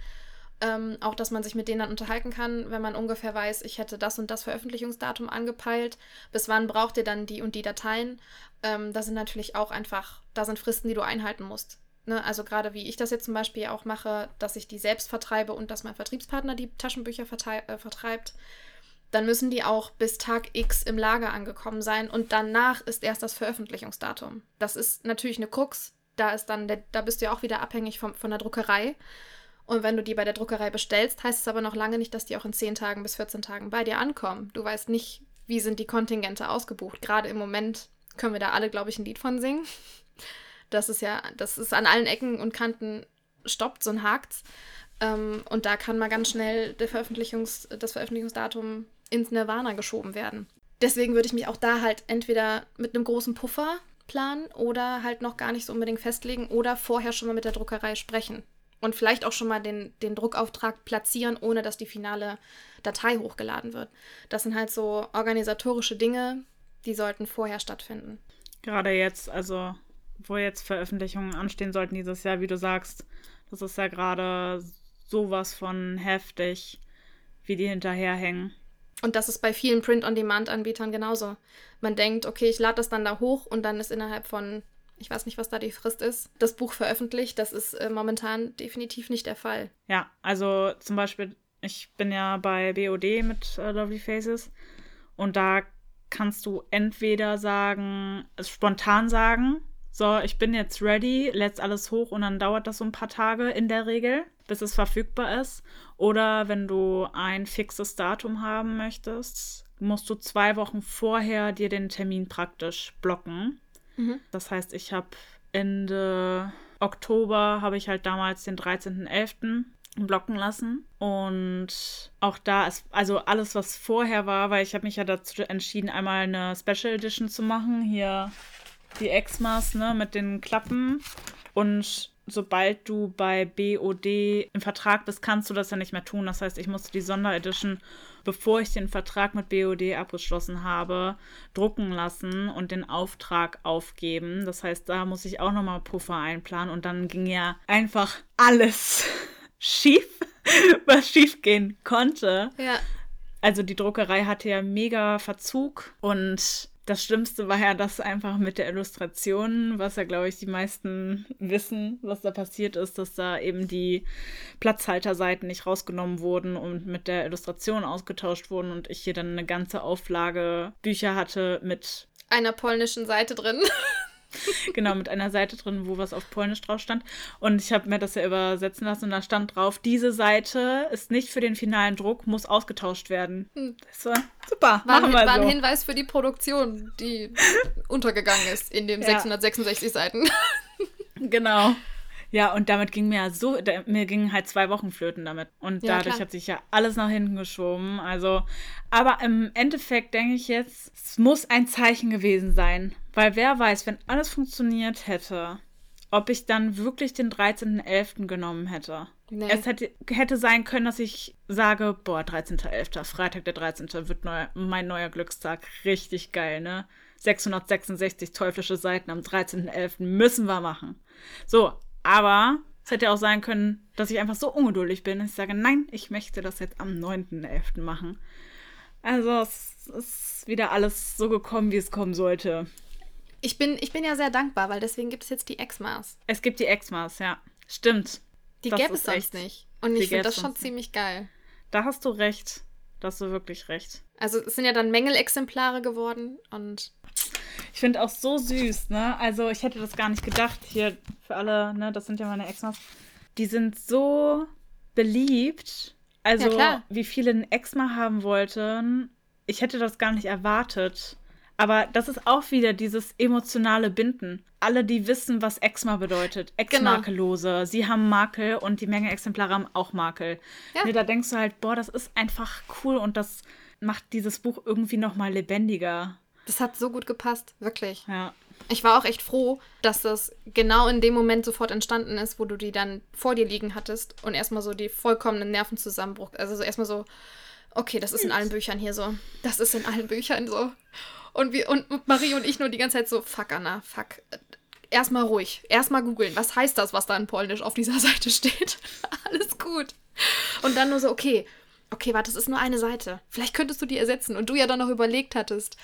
B: Ähm, auch, dass man sich mit denen dann unterhalten kann, wenn man ungefähr weiß, ich hätte das und das Veröffentlichungsdatum angepeilt. Bis wann braucht ihr dann die und die Dateien? Ähm, da sind natürlich auch einfach, da sind Fristen, die du einhalten musst. Ne, also gerade wie ich das jetzt zum Beispiel auch mache, dass ich die selbst vertreibe und dass mein Vertriebspartner die Taschenbücher äh, vertreibt, dann müssen die auch bis Tag X im Lager angekommen sein und danach ist erst das Veröffentlichungsdatum. Das ist natürlich eine Krux. Da ist dann, der, da bist du ja auch wieder abhängig vom, von der Druckerei. Und wenn du die bei der Druckerei bestellst, heißt es aber noch lange nicht, dass die auch in 10 Tagen bis 14 Tagen bei dir ankommen. Du weißt nicht, wie sind die Kontingente ausgebucht. Gerade im Moment können wir da alle, glaube ich, ein Lied von singen. Das ist ja, das ist an allen Ecken und Kanten stoppt, so ein Hakt's. Ähm, und da kann mal ganz schnell Veröffentlichungs-, das Veröffentlichungsdatum ins Nirvana geschoben werden. Deswegen würde ich mich auch da halt entweder mit einem großen Puffer planen oder halt noch gar nicht so unbedingt festlegen oder vorher schon mal mit der Druckerei sprechen. Und vielleicht auch schon mal den, den Druckauftrag platzieren, ohne dass die finale Datei hochgeladen wird. Das sind halt so organisatorische Dinge, die sollten vorher stattfinden.
C: Gerade jetzt, also wo jetzt Veröffentlichungen anstehen sollten dieses Jahr, wie du sagst, das ist ja gerade sowas von heftig, wie die hinterherhängen.
B: Und das ist bei vielen Print-on-Demand-Anbietern genauso. Man denkt, okay, ich lade das dann da hoch und dann ist innerhalb von, ich weiß nicht, was da die Frist ist, das Buch veröffentlicht. Das ist äh, momentan definitiv nicht der Fall.
C: Ja, also zum Beispiel, ich bin ja bei BOD mit äh, Lovely Faces und da kannst du entweder sagen, es spontan sagen, so, ich bin jetzt ready, lädst alles hoch und dann dauert das so ein paar Tage in der Regel, bis es verfügbar ist. Oder wenn du ein fixes Datum haben möchtest, musst du zwei Wochen vorher dir den Termin praktisch blocken.
B: Mhm.
C: Das heißt, ich habe Ende Oktober habe ich halt damals den 13.11. blocken lassen. Und auch da ist, also alles, was vorher war, weil ich habe mich ja dazu entschieden, einmal eine Special Edition zu machen. Hier die Exmas, ne, mit den Klappen. Und sobald du bei BOD im Vertrag bist, kannst du das ja nicht mehr tun. Das heißt, ich musste die Sonderedition, bevor ich den Vertrag mit BOD abgeschlossen habe, drucken lassen und den Auftrag aufgeben. Das heißt, da muss ich auch nochmal Puffer einplanen und dann ging ja einfach alles schief, was schief gehen konnte.
B: Ja.
C: Also die Druckerei hatte ja mega Verzug und das Schlimmste war ja das einfach mit der Illustration, was ja, glaube ich, die meisten wissen, was da passiert ist, dass da eben die Platzhalterseiten nicht rausgenommen wurden und mit der Illustration ausgetauscht wurden und ich hier dann eine ganze Auflage Bücher hatte mit
B: Einer polnischen Seite drin.
C: genau, mit einer Seite drin, wo was auf Polnisch drauf stand. Und ich habe mir das ja übersetzen lassen und da stand drauf, diese Seite ist nicht für den finalen Druck, muss ausgetauscht werden.
B: Hm.
C: Das war super,
B: War,
C: machen
B: ein,
C: wir
B: war ein
C: so.
B: Hinweis für die Produktion, die untergegangen ist in den
C: Ja.
B: 666 Seiten.
C: Genau. Ja, und damit ging mir ja so, da, mir gingen halt zwei Wochen flöten damit. Und
B: Ja,
C: dadurch
B: klar.
C: hat sich ja alles nach hinten geschoben. Also, aber im Endeffekt denke ich jetzt, es muss ein Zeichen gewesen sein. Weil wer weiß, wenn alles funktioniert hätte, ob ich dann wirklich den 13.11. genommen hätte.
B: Nee.
C: Es hätte, hätte sein können, dass ich sage, boah, 13.11., Freitag der 13. wird neu, mein neuer Glückstag. Richtig geil, ne? 666 teuflische Seiten am 13.11. müssen wir machen. So, aber es hätte auch sein können, dass ich einfach so ungeduldig bin, dass ich sage, nein, ich möchte das jetzt am 9.11. machen. Also es ist wieder alles so gekommen, wie es kommen sollte.
B: Ich bin, ich bin ja sehr dankbar, weil deswegen gibt es jetzt die Exmas.
C: Es gibt die Exmas, ja. Stimmt.
B: Die gäbe es sonst
C: echt-
B: nicht. Und
C: die
B: ich finde das schon
C: nicht.
B: ziemlich geil.
C: Da hast du recht. Da hast du wirklich recht.
B: Also es sind ja dann Mängelexemplare geworden und
C: Ich finde auch so süß, ne? Also ich hätte das gar nicht gedacht. Hier für alle, ne, das sind ja meine Exmas. Die sind so beliebt. Also
B: Ja,
C: wie viele ein Exma haben wollten. Ich hätte das gar nicht erwartet. Aber das ist auch wieder dieses emotionale Binden. Alle, die wissen, was Exma bedeutet.
B: Genau.
C: Ex-Makellose. Sie haben Makel und die Menge Exemplare haben auch Makel.
B: Ja.
C: Ne, da denkst du halt, boah, das ist einfach cool und das macht dieses Buch irgendwie noch mal lebendiger.
B: Das hat so gut gepasst, wirklich.
C: Ja.
B: Ich war auch echt froh, dass das genau in dem Moment sofort entstanden ist, wo du die dann vor dir liegen hattest und erstmal so die vollkommenen Nervenzusammenbruch. Also so erstmal so, okay, das ist in allen Büchern hier so. Das ist in allen Büchern so. Und, wir, und Marie und ich nur die ganze Zeit so, fuck, Anna, fuck. Erstmal ruhig. Erstmal googeln. Was heißt das, was da in Polnisch auf dieser Seite steht? Alles gut. Und dann nur so, okay, okay, warte, das ist nur eine Seite. Vielleicht könntest du die ersetzen. Und du ja dann noch überlegt hattest,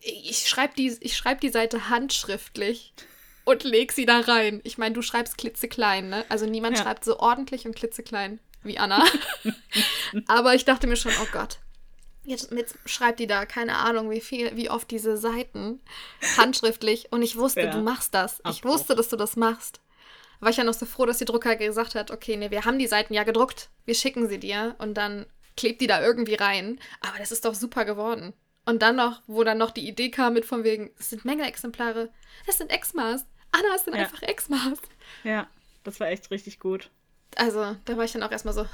B: ich schreibe die, ich schreib die Seite handschriftlich und leg sie da rein. Ich meine, du schreibst klitzeklein, ne? Also niemand
C: Ja.
B: schreibt so ordentlich und klitzeklein wie Anna. Aber ich dachte mir schon, oh Gott. Jetzt, jetzt schreibt die da, keine Ahnung, wie viel, wie oft diese Seiten handschriftlich. Und ich wusste,
C: Ja.
B: du machst das. Ich
C: Abbruch.
B: wusste, dass du das machst. War ich ja noch so froh, dass die Drucker gesagt hat, okay, nee, wir haben die Seiten ja gedruckt. Wir schicken sie dir und dann klebt die da irgendwie rein. Aber das ist doch super geworden. Und dann noch, wo dann noch die Idee kam mit von wegen, es sind Mängelexemplare. Das sind Exmas. Anna, es sind
C: Ja.
B: einfach Exmas.
C: Ja, das war echt richtig gut.
B: Also, da war ich dann auch erstmal so,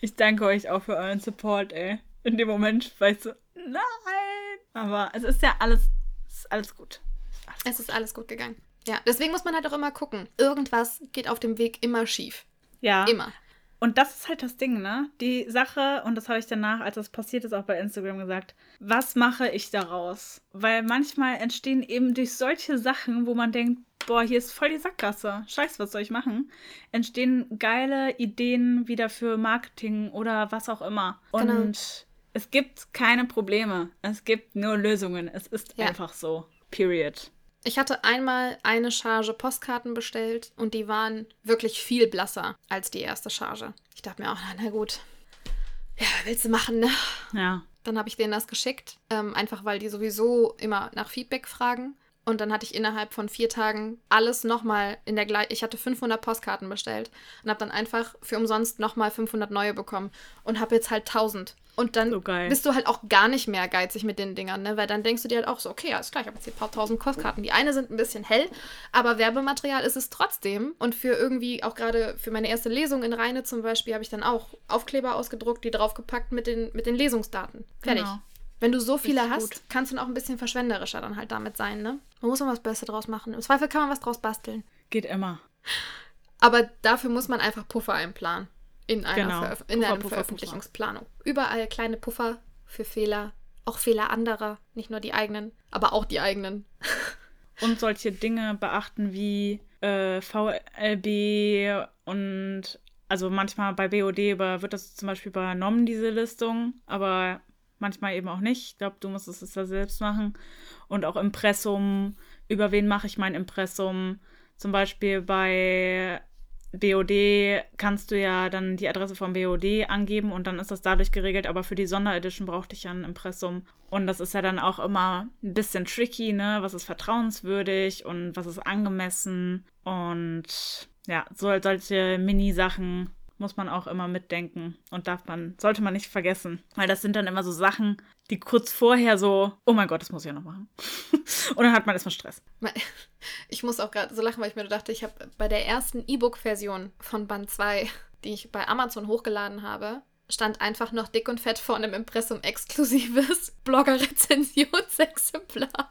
C: Ich danke euch auch für euren Support, ey. In dem Moment war ich so, nein. Aber es ist ja alles, es ist alles gut. Es ist alles
B: es ist alles gut gegangen. Ja, deswegen muss man halt auch immer gucken. Irgendwas geht auf dem Weg immer schief.
C: Ja.
B: Immer.
C: Und das ist halt das Ding, ne? Die Sache, und das habe ich danach, als das passiert ist, auch bei Instagram gesagt, was mache ich daraus? Weil manchmal entstehen eben durch solche Sachen, wo man denkt, boah, hier ist voll die Sackgasse. Scheiße, was soll ich machen? Entstehen geile Ideen wieder für Marketing oder was auch immer. Und
B: Genau.
C: es gibt keine Probleme. Es gibt nur Lösungen. Es ist
B: Ja.
C: einfach so. Period.
B: Ich hatte einmal eine Charge Postkarten bestellt und die waren wirklich viel blasser als die erste Charge. Ich dachte mir auch, na, na gut. Ja, willst du machen, ne?
C: Ja.
B: Dann habe ich denen das geschickt, ähm, einfach weil die sowieso immer nach Feedback fragen. Und dann hatte ich innerhalb von vier Tagen alles nochmal in der gleichen. Ich hatte 500 Postkarten bestellt und habe dann einfach für umsonst nochmal 500 neue bekommen und habe jetzt halt 1000. Und dann
C: So
B: bist du halt auch gar nicht mehr geizig mit den Dingern, ne? Weil dann denkst du dir halt auch so, okay, alles klar, ich habe jetzt hier ein paar tausend Postkarten. Die eine sind ein bisschen hell, aber Werbematerial ist es trotzdem. Und für irgendwie, auch gerade für meine erste Lesung in Rheine zum Beispiel, habe ich dann auch Aufkleber ausgedruckt, die draufgepackt mit den, mit den Lesungsdaten. Fertig.
C: Genau.
B: Wenn du so viele hast,
C: gut.
B: kannst du dann auch ein bisschen verschwenderischer dann halt damit sein, ne? Man muss immer was Besseres draus machen. Im Zweifel kann man was draus basteln.
C: Geht immer.
B: Aber dafür muss man einfach Puffer einplanen. In einer,
C: Genau.
B: Veröf in
C: Puffer,
B: einer
C: Puffer,
B: Veröffentlichungsplanung. Überall kleine Puffer für Fehler. Auch Fehler anderer. Nicht nur die eigenen, aber auch die eigenen.
C: Und solche Dinge beachten wie äh, VLB und also manchmal bei BOD über, wird das zum Beispiel übernommen, diese Listung, aber manchmal eben auch nicht. Ich glaube, du musst es ja selbst machen. Und auch Impressum, über wen mache ich mein Impressum? Zum Beispiel bei BOD kannst du ja dann die Adresse vom BOD angeben und dann ist das dadurch geregelt, aber für die Sonderedition brauchte ich ja ein Impressum. Und das ist ja dann auch immer ein bisschen tricky, ne? Was ist vertrauenswürdig und was ist angemessen? Und ja, so, solche Mini-Sachen muss man auch immer mitdenken und darf man, sollte man nicht vergessen. Weil das sind dann immer so Sachen, die kurz vorher so, oh mein Gott, das muss ich ja noch machen. und dann hat man erstmal Stress.
B: Ich muss auch gerade so lachen, weil ich mir dachte, ich habe bei der ersten E-Book-Version von Band 2, die ich bei Amazon hochgeladen habe, stand einfach noch dick und fett vorne im Impressum exklusives Blogger-Rezensionsexemplar.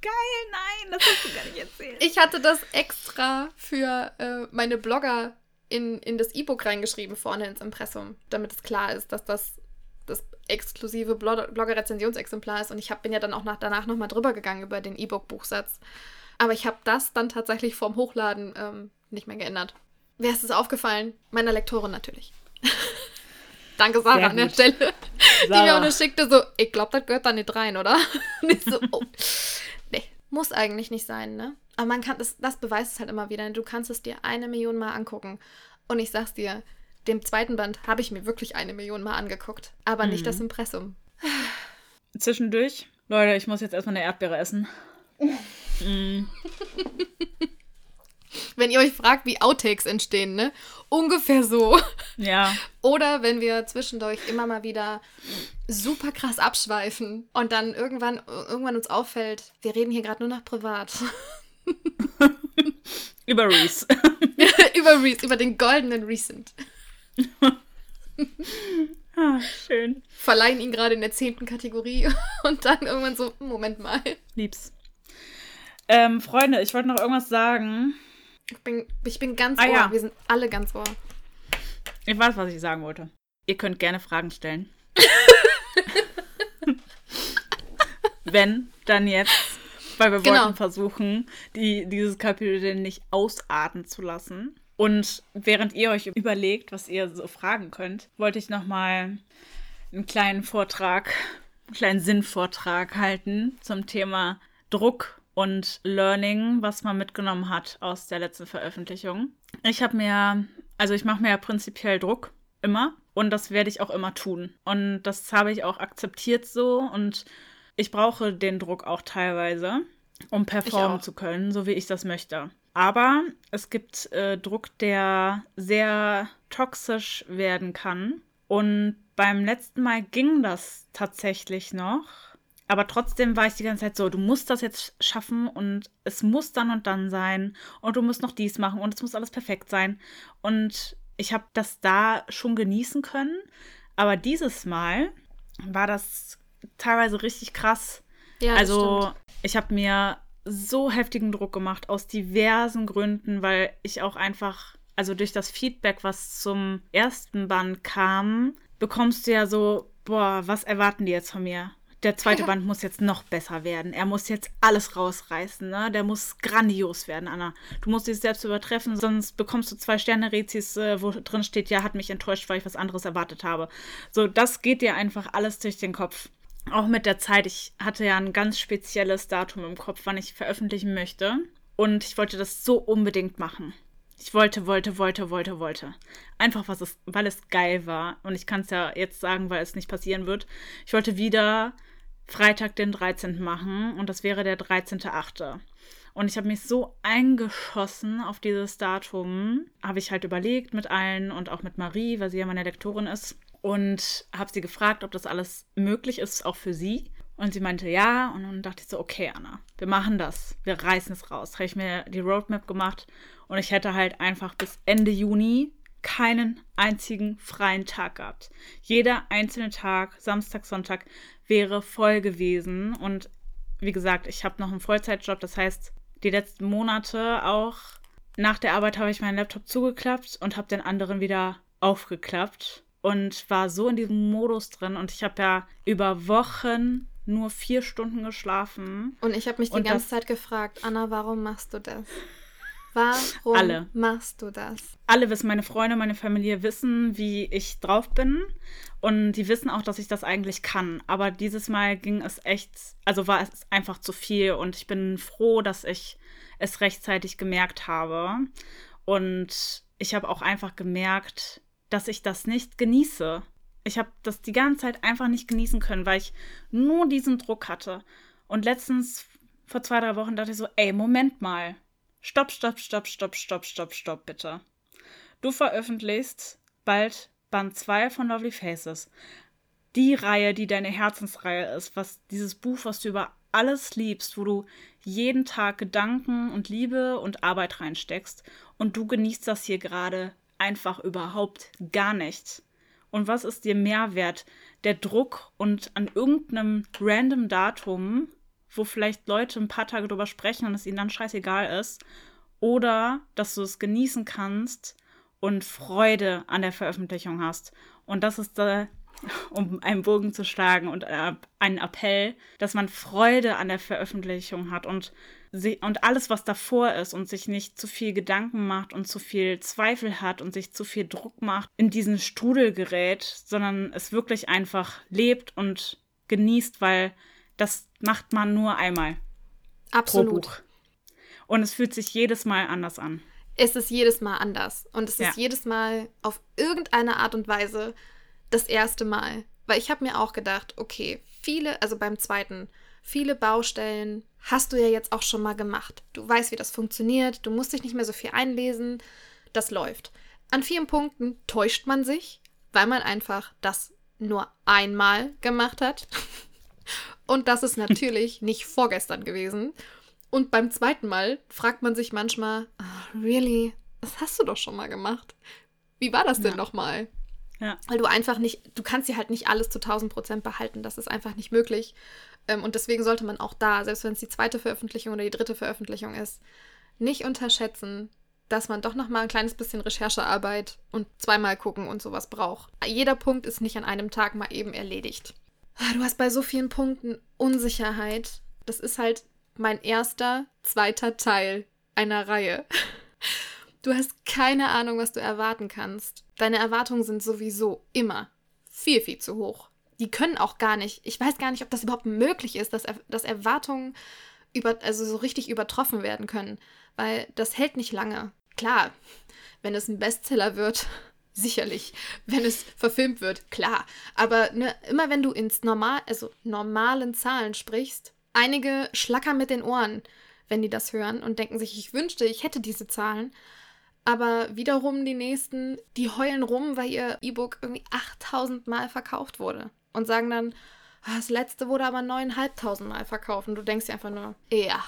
C: Geil, nein, das hast du gar nicht erzählt.
B: Ich hatte das extra für äh, meine Blogger in, in das E-Book reingeschrieben, vorne ins Impressum, damit es klar ist, dass das das exklusive Blog- Blogger-Rezensionsexemplar ist. Und ich hab, bin ja dann auch nach, danach nochmal drüber gegangen über den E-Book-Buchsatz. Aber ich habe das dann tatsächlich vorm Hochladen ähm, nicht mehr geändert. Wer ist es aufgefallen? Meiner Lektorin natürlich. Danke, Sarah, an der. Stelle. Die mir auch
C: Sarah.
B: nur schickte so, ich glaube, das gehört da nicht rein, oder? Und ich so, oh. Muss eigentlich nicht sein, ne? Aber man kann, das, das beweist es halt immer wieder. Du kannst es dir eine Million Mal angucken. Und ich sag's dir, dem zweiten Band habe ich mir wirklich eine Million Mal angeguckt. Aber nicht
C: Mhm.
B: das Impressum.
C: Zwischendurch, Leute, ich muss jetzt erstmal eine Erdbeere essen. mm,
B: Wenn ihr euch fragt, wie Outtakes entstehen, ne? Ungefähr so.
C: ja,
B: Oder wenn wir zwischendurch immer mal wieder super krass abschweifen und dann irgendwann, irgendwann uns auffällt, wir reden hier gerade nur noch privat.
C: über Reese.
B: über Reese, über den goldenen Recent.
C: ah, schön.
B: Verleihen ihn gerade in der zehnten Kategorie und dann irgendwann so, Moment mal.
C: Lieb's. Ähm, Freunde, ich wollte noch irgendwas sagen.
B: Ich bin, ich bin ganz
C: Ah,
B: ohr.
C: ja.
B: Wir sind alle ganz ohr.
C: Ich weiß, was ich sagen wollte. Ihr könnt gerne Fragen stellen. Wenn, dann jetzt. Weil wir
B: Genau.
C: wollten versuchen, die, dieses Kapitel nicht ausarten zu lassen. Und während ihr euch überlegt, was ihr so fragen könnt, wollte ich nochmal einen kleinen Vortrag, einen kleinen Sinnvortrag halten zum Thema Druck und Learning, was man mitgenommen hat aus der letzten Veröffentlichung. Ich habe mir, also ich mache mir ja prinzipiell Druck immer und das werde ich auch immer tun. Und das habe ich auch akzeptiert so und ich brauche den Druck auch teilweise, um performen zu können, so wie ich das möchte. Aber es gibt äh, Druck, der sehr toxisch werden kann. Und beim letzten Mal ging das tatsächlich noch. Aber trotzdem war ich die ganze Zeit so, du musst das jetzt schaffen und es muss dann und dann sein und du musst noch dies machen und es muss alles perfekt sein. Und ich habe das da schon genießen können, aber dieses Mal war das teilweise richtig krass.
B: Ja, das
C: also
B: stimmt.
C: ich habe mir so heftigen Druck gemacht aus diversen Gründen, weil ich auch einfach, also durch das Feedback, was zum ersten Band kam, bekommst du ja so, boah, was erwarten die jetzt von mir? Der zweite
B: Ja.
C: Band muss jetzt noch besser werden. Er muss jetzt alles rausreißen, ne? Der muss grandios werden, Anna. Du musst dich selbst übertreffen, sonst bekommst du zwei Sterne-Rezis, äh, wo drin steht, ja, hat mich enttäuscht, weil ich was anderes erwartet habe. So, das geht dir einfach alles durch den Kopf. Auch mit der Zeit. Ich hatte ja ein ganz spezielles Datum im Kopf, wann ich veröffentlichen möchte. Und ich wollte das so unbedingt machen. Ich wollte, wollte, wollte, wollte, wollte. Einfach, was es, weil es geil war. Und ich kann es ja jetzt sagen, weil es nicht passieren wird. Ich wollte wieder Freitag den 13. machen und das wäre der 13.8. Und ich habe mich so eingeschossen auf dieses Datum, habe ich halt überlegt mit allen und auch mit Marie, weil sie ja meine Lektorin ist. Und habe sie gefragt, ob das alles möglich ist, auch für sie. Und sie meinte ja. Und dann dachte ich so, okay, Anna, wir machen das. Wir reißen es raus. Habe ich mir die Roadmap gemacht. Und ich hätte halt einfach bis Ende Juni keinen einzigen freien Tag gehabt. Jeder einzelne Tag, Samstag, Sonntag, wäre voll gewesen. Und wie gesagt, ich habe noch einen Vollzeitjob. Das heißt, die letzten Monate auch. Nach der Arbeit habe ich meinen Laptop zugeklappt und habe den anderen wieder aufgeklappt und war so in diesem Modus drin. Und ich habe ja über Wochen nur vier Stunden geschlafen.
B: Und ich habe mich die ganze Zeit gefragt, Anna, warum machst du das? Warum
C: alle.
B: machst du das?
C: Alle wissen, meine Freunde, meine Familie wissen, wie ich drauf bin. Und die wissen auch, dass ich das eigentlich kann. Aber dieses Mal ging es echt, also war es einfach zu viel. Und ich bin froh, dass ich es rechtzeitig gemerkt habe. Und ich habe auch einfach gemerkt, dass ich das nicht genieße. Ich habe das die ganze Zeit einfach nicht genießen können, weil ich nur diesen Druck hatte. Und letztens, vor zwei, drei Wochen, dachte ich so, ey, Moment mal Stopp, stopp, stopp, stopp, stopp, stopp, stopp, bitte. Du veröffentlichst bald Band 2 von Lovely Faces. Die Reihe, die deine Herzensreihe ist, was dieses Buch, was du über alles liebst, wo du jeden Tag Gedanken und Liebe und Arbeit reinsteckst und du genießt das hier gerade einfach überhaupt gar nicht. Und was ist dir mehr wert? Der Druck und an irgendeinem random Datum wo vielleicht Leute ein paar Tage drüber sprechen und es ihnen dann scheißegal ist. Oder dass du es genießen kannst und Freude an der Veröffentlichung hast. Und das ist da, um einen Bogen zu schlagen und einen Appell, dass man Freude an der Veröffentlichung hat und, und alles, was davor ist und sich nicht zu viel Gedanken macht und zu viel Zweifel hat und sich zu viel Druck macht, in diesen Strudel gerät, sondern es wirklich einfach lebt und genießt, weil das macht man nur einmal.
B: Absolut.
C: Und es fühlt sich jedes Mal anders an.
B: Es ist jedes Mal anders. Und es ja. ist jedes Mal auf irgendeine Art und Weise das erste Mal. Weil ich habe mir auch gedacht, okay, viele, also beim zweiten, viele Baustellen hast du ja jetzt auch schon mal gemacht. Du weißt, wie das funktioniert, du musst dich nicht mehr so viel einlesen, das läuft. An vielen Punkten täuscht man sich, weil man einfach das nur einmal gemacht hat. Und das ist natürlich nicht vorgestern gewesen. Und beim zweiten Mal fragt man sich manchmal, oh, really? Das hast du doch schon mal gemacht. Wie war das denn ja. nochmal? Ja. Weil du einfach nicht, du kannst dir halt nicht alles zu 1000 Prozent behalten. Das ist einfach nicht möglich. Ähm, und deswegen sollte man auch da, selbst wenn es die zweite Veröffentlichung oder die dritte Veröffentlichung ist, nicht unterschätzen, dass man doch nochmal ein kleines bisschen Recherchearbeit und zweimal gucken und sowas braucht. Jeder Punkt ist nicht an einem Tag mal eben erledigt. Ah, du hast bei so vielen Punkten Unsicherheit. Das ist halt mein erster, zweiter Teil einer Reihe. Du hast keine Ahnung, was du erwarten kannst. Deine Erwartungen sind sowieso immer viel, viel zu hoch. Die können auch gar nicht. Ich weiß gar nicht, ob das überhaupt möglich ist, dass, dass Erwartungen über, also so richtig übertroffen werden können. Weil das hält nicht lange. Klar, wenn es ein Bestseller wird, sicherlich, wenn es verfilmt wird, klar. Aber ne, immer wenn du ins normal, also normalen Zahlen sprichst, einige schlackern mit den Ohren, wenn die das hören und denken sich, ich wünschte, ich hätte diese Zahlen. Aber wiederum die nächsten, die heulen rum, weil ihr E-Book irgendwie 8000 Mal verkauft wurde. Und sagen dann, ah, das letzte wurde aber 9500 Mal verkauft. Und du denkst dir einfach nur, ja.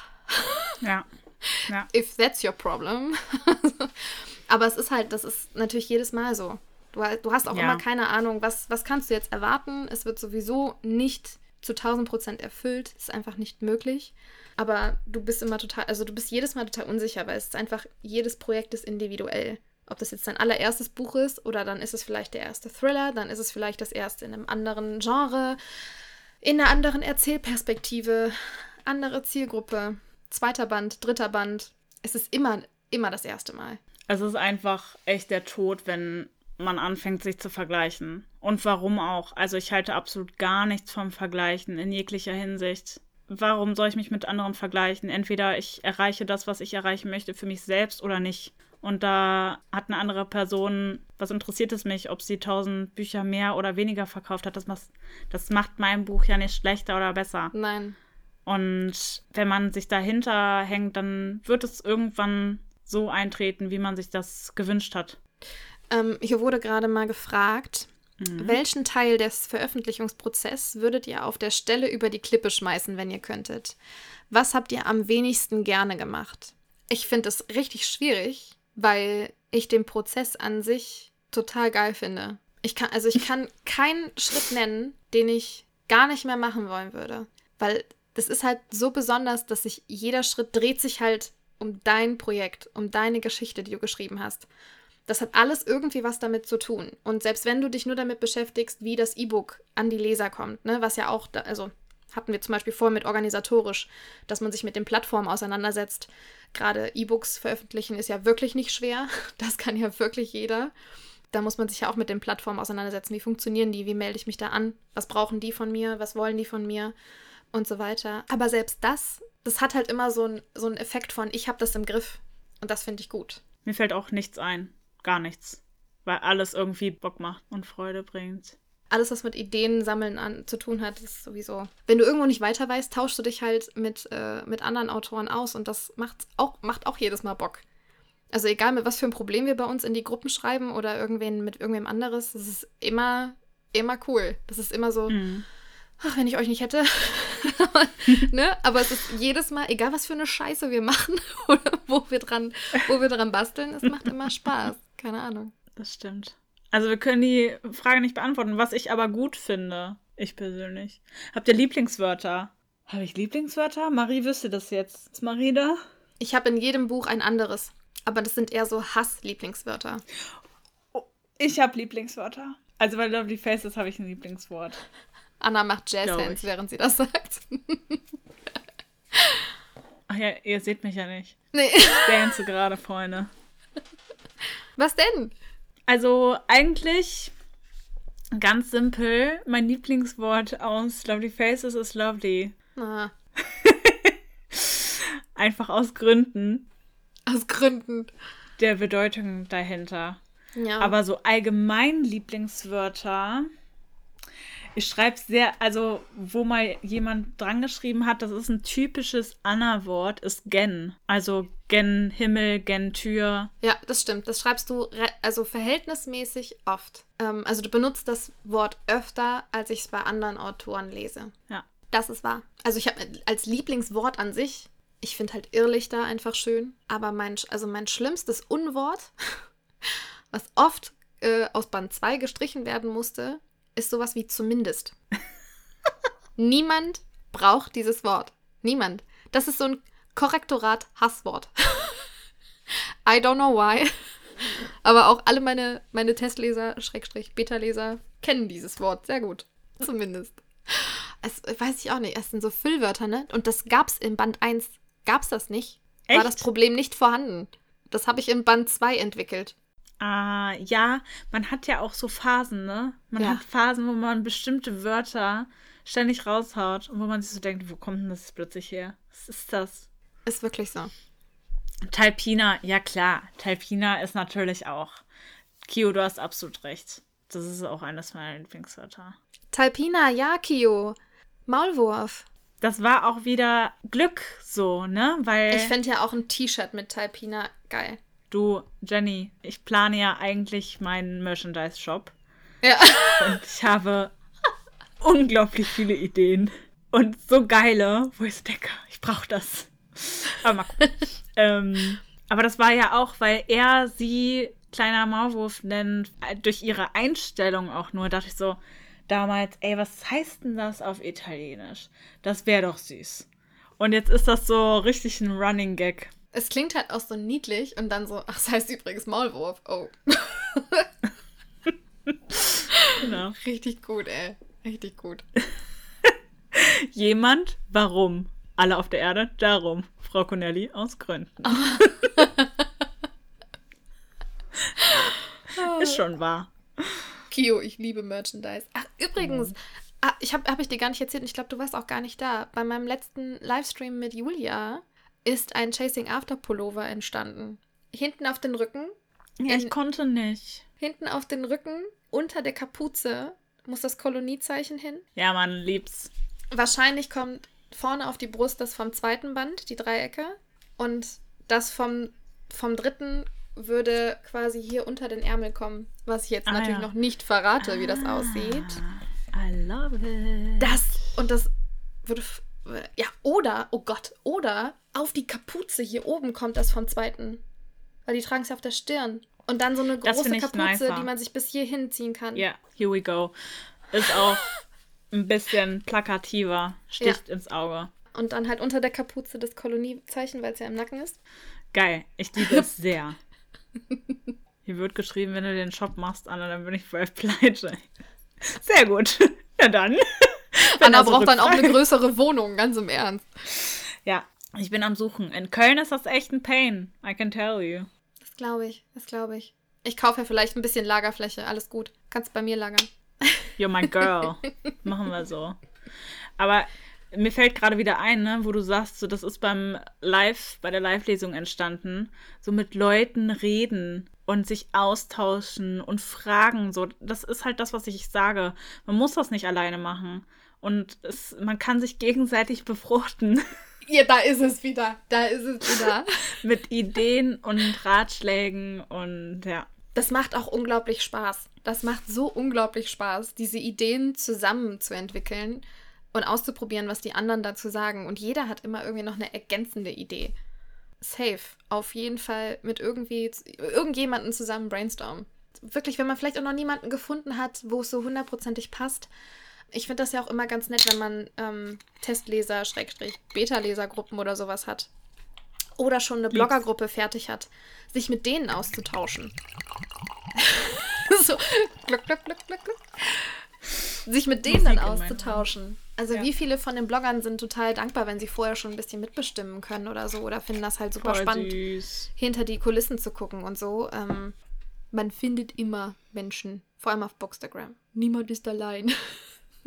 C: Ja.
B: ja. If that's your problem. Aber es ist halt, das ist natürlich jedes Mal so. Du, du hast auch ja. immer keine Ahnung, was, was kannst du jetzt erwarten. Es wird sowieso nicht zu 1000 Prozent erfüllt. Das ist einfach nicht möglich. Aber du bist immer total, also du bist jedes Mal total unsicher, weil es ist einfach, jedes Projekt ist individuell. Ob das jetzt dein allererstes Buch ist oder dann ist es vielleicht der erste Thriller, dann ist es vielleicht das erste in einem anderen Genre, in einer anderen Erzählperspektive, andere Zielgruppe, zweiter Band, dritter Band. Es ist immer, immer das erste Mal.
C: Es ist einfach echt der Tod, wenn man anfängt, sich zu vergleichen. Und warum auch? Also ich halte absolut gar nichts vom Vergleichen in jeglicher Hinsicht. Warum soll ich mich mit anderen vergleichen? Entweder ich erreiche das, was ich erreichen möchte für mich selbst oder nicht. und da hat eine andere Person, was interessiert es mich, ob sie tausend Bücher mehr oder weniger verkauft hat, das, das macht mein Buch ja nicht schlechter oder besser.
B: Nein.
C: Und wenn man sich dahinter hängt, dann wird es irgendwann so eintreten, wie man sich das gewünscht hat.
B: Ähm, hier wurde gerade mal gefragt, mhm. welchen Teil des Veröffentlichungsprozesses würdet ihr auf der Stelle über die Klippe schmeißen, wenn ihr könntet? Was habt ihr am wenigsten gerne gemacht? Ich finde es richtig schwierig, weil ich den Prozess an sich total geil finde. Ich kann, also ich kann keinen Schritt nennen, den ich gar nicht mehr machen wollen würde. Weil das ist halt so besonders, dass sich jeder Schritt dreht sich halt um dein Projekt, um deine Geschichte, die du geschrieben hast. Das hat alles irgendwie was damit zu tun. Und selbst wenn du dich nur damit beschäftigst, wie das E-Book an die Leser kommt, ne, was ja auch, da, also hatten wir zum Beispiel vor mit organisatorisch, dass man sich mit den Plattformen auseinandersetzt. Gerade E-Books veröffentlichen ist ja wirklich nicht schwer. Das kann ja wirklich jeder. Da muss man sich ja auch mit den Plattformen auseinandersetzen. Wie funktionieren die? Wie melde ich mich da an? Was brauchen die von mir? Was wollen die von mir? Und so weiter. Aber selbst das, das hat halt immer so, ein, so einen Effekt von, ich habe das im Griff. Und das finde ich gut.
C: Mir fällt auch nichts ein. Gar nichts. Weil alles irgendwie Bock macht und Freude bringt
B: alles, was mit Ideen sammeln an, zu tun hat, ist sowieso. Wenn du irgendwo nicht weiter weißt, tauschst du dich halt mit, äh, mit anderen Autoren aus und das macht auch, macht auch jedes Mal Bock. Also egal mit was für ein Problem wir bei uns in die Gruppen schreiben oder irgendwen mit irgendwem anderes, das ist immer, immer cool. Das ist immer so, mhm. Ach, wenn ich euch nicht hätte. ne? Aber es ist jedes Mal, egal was für eine Scheiße wir machen oder wo wir dran, wo wir dran basteln, es macht immer Spaß. Keine Ahnung.
C: Das stimmt. Also wir können die Frage nicht beantworten, was ich aber gut finde. Ich persönlich. Habt ihr Lieblingswörter? Habe ich Lieblingswörter? Marie wüsste das jetzt. Ist Marie da?
B: Ich habe in jedem Buch ein anderes. Aber das sind eher so Hass-Lieblingswörter.
C: Oh, ich habe Lieblingswörter. Also bei Lovely Faces habe ich ein Lieblingswort.
B: Anna macht Jazz-Hands, während sie das sagt.
C: Ach ja, ihr seht mich ja nicht. Nee. Ich dance gerade, Freunde.
B: Was denn?
C: Also eigentlich ganz simpel. Mein Lieblingswort aus Lovely Faces ist lovely. Ah. Einfach aus Gründen.
B: Aus Gründen.
C: Der Bedeutung dahinter. Ja. Aber so allgemein Lieblingswörter ich schreibe sehr, also wo mal jemand dran geschrieben hat, das ist ein typisches Anna-Wort, ist gen. Also gen Himmel, gen Tür.
B: Ja, das stimmt. Das schreibst du also verhältnismäßig oft. Ähm, also du benutzt das Wort öfter, als ich es bei anderen Autoren lese.
C: Ja.
B: Das ist wahr. Also ich habe als Lieblingswort an sich, ich finde halt Irrlichter einfach schön. Aber mein, also mein schlimmstes Unwort, was oft äh, aus Band 2 gestrichen werden musste, ist sowas wie zumindest. Niemand braucht dieses Wort. Niemand. Das ist so ein Korrektorat-Hasswort. I don't know why. Aber auch alle meine, meine Testleser, Schrägstrich, Beta-Leser kennen dieses Wort sehr gut. Zumindest. Es weiß ich auch nicht. Es sind so Füllwörter, ne? Und das gab's in Band 1. Gab's das nicht? Echt? War das Problem nicht vorhanden? Das habe ich in Band 2 entwickelt.
C: Ah, ja, man hat ja auch so Phasen, ne? Man ja. hat Phasen, wo man bestimmte Wörter ständig raushaut und wo man sich so denkt, wo kommt denn das plötzlich her? Was ist das?
B: Ist wirklich so.
C: Talpina, ja klar, Talpina ist natürlich auch. Kio, du hast absolut recht. Das ist auch eines meiner Lieblingswörter.
B: Talpina, ja, Kio. Maulwurf.
C: Das war auch wieder Glück so, ne? Weil.
B: Ich fände ja auch ein T-Shirt mit Talpina geil.
C: Du, Jenny, ich plane ja eigentlich meinen Merchandise-Shop.
B: Ja.
C: Und ich habe unglaublich viele Ideen. Und so geile, wo ich so denke, ich brauche das. Aber mal gucken. ähm, aber das war ja auch, weil er sie kleiner Maulwurf nennt, durch ihre Einstellung auch nur, dachte ich so damals, ey, was heißt denn das auf Italienisch? Das wäre doch süß. Und jetzt ist das so richtig ein Running Gag.
B: Es klingt halt auch so niedlich und dann so, ach, das heißt übrigens Maulwurf. Oh. genau. Richtig gut, ey. Richtig gut.
C: Jemand, warum? Alle auf der Erde, darum. Frau Connelly, aus Gründen. Ist schon wahr.
B: Kio, ich liebe Merchandise. Ach, übrigens, mhm. ah, ich habe hab ich dir gar nicht erzählt und ich glaube, du warst auch gar nicht da. Bei meinem letzten Livestream mit Julia ist ein Chasing After Pullover entstanden. hinten auf den Rücken.
C: Ja, ich konnte nicht.
B: Hinten auf den Rücken, unter der Kapuze, muss das Koloniezeichen hin.
C: Ja, man liebt's.
B: Wahrscheinlich kommt vorne auf die Brust das vom zweiten Band, die Dreiecke. Und das vom, vom dritten würde quasi hier unter den Ärmel kommen. Was ich jetzt
C: Ah,
B: natürlich
C: ja.
B: noch nicht verrate, wie das aussieht.
C: Ah, I love it.
B: Das und das würde. Ja, oder, oh Gott, oder auf die Kapuze hier oben kommt das vom zweiten. Weil die tragen es ja auf der Stirn. Und dann so eine große Kapuze,
C: nicer.
B: die man sich bis hier hinziehen kann.
C: Ja, here we go. Ist auch ein bisschen plakativer, sticht ins Auge.
B: Und dann halt unter der Kapuze das Koloniezeichen, weil es ja im Nacken ist.
C: Geil, ich liebe es sehr. Hier wird geschrieben, wenn du den Shop machst, Anna, dann bin ich voll pleite. Sehr gut. Ja dann. Wenn
B: Anna
C: er so
B: braucht dann auch eine größere Wohnung, ganz im Ernst.
C: Ja, ich bin am Suchen. In Köln ist das echt ein Pain. I can tell you.
B: Das glaube ich, das glaube ich. Ich kaufe ja vielleicht ein bisschen Lagerfläche, alles gut. Kannst bei mir lagern.
C: You're my girl. Machen wir so. Aber mir fällt gerade wieder ein, ne, wo du sagst, so das ist beim Live, bei der Live-Lesung entstanden, so mit Leuten reden und sich austauschen und fragen, so das ist halt das, was ich sage. Man muss das nicht alleine machen und es, man kann sich gegenseitig befruchten
B: Ja, da ist es wieder. Da ist es wieder.
C: mit Ideen und Ratschlägen und ja.
B: Das macht auch unglaublich Spaß. Das macht so unglaublich Spaß, diese Ideen zusammen zu entwickeln und auszuprobieren, was die anderen dazu sagen. Und jeder hat immer irgendwie noch eine ergänzende Idee. Safe. Auf jeden Fall mit irgendwie irgendjemanden zusammen brainstormen. Wirklich, wenn man vielleicht auch noch niemanden gefunden hat, wo es so hundertprozentig passt. Ich finde das ja auch immer ganz nett, wenn man ähm, Testleser, Schrägstrich, Beta-Lesergruppen oder sowas hat. Oder schon eine Bloggergruppe fertig hat, sich mit denen auszutauschen. so, gluck, gluck, gluck, gluck, gluck. Sich mit denen
C: Musik
B: dann auszutauschen. Also
C: Ja.
B: wie viele von den Bloggern sind total dankbar, wenn sie vorher schon ein bisschen mitbestimmen können oder so oder finden das halt super
C: Voll
B: spannend,
C: süß.
B: hinter die Kulissen zu gucken und so. Ähm, man findet immer Menschen, vor allem auf Bookstagram. Niemand ist allein.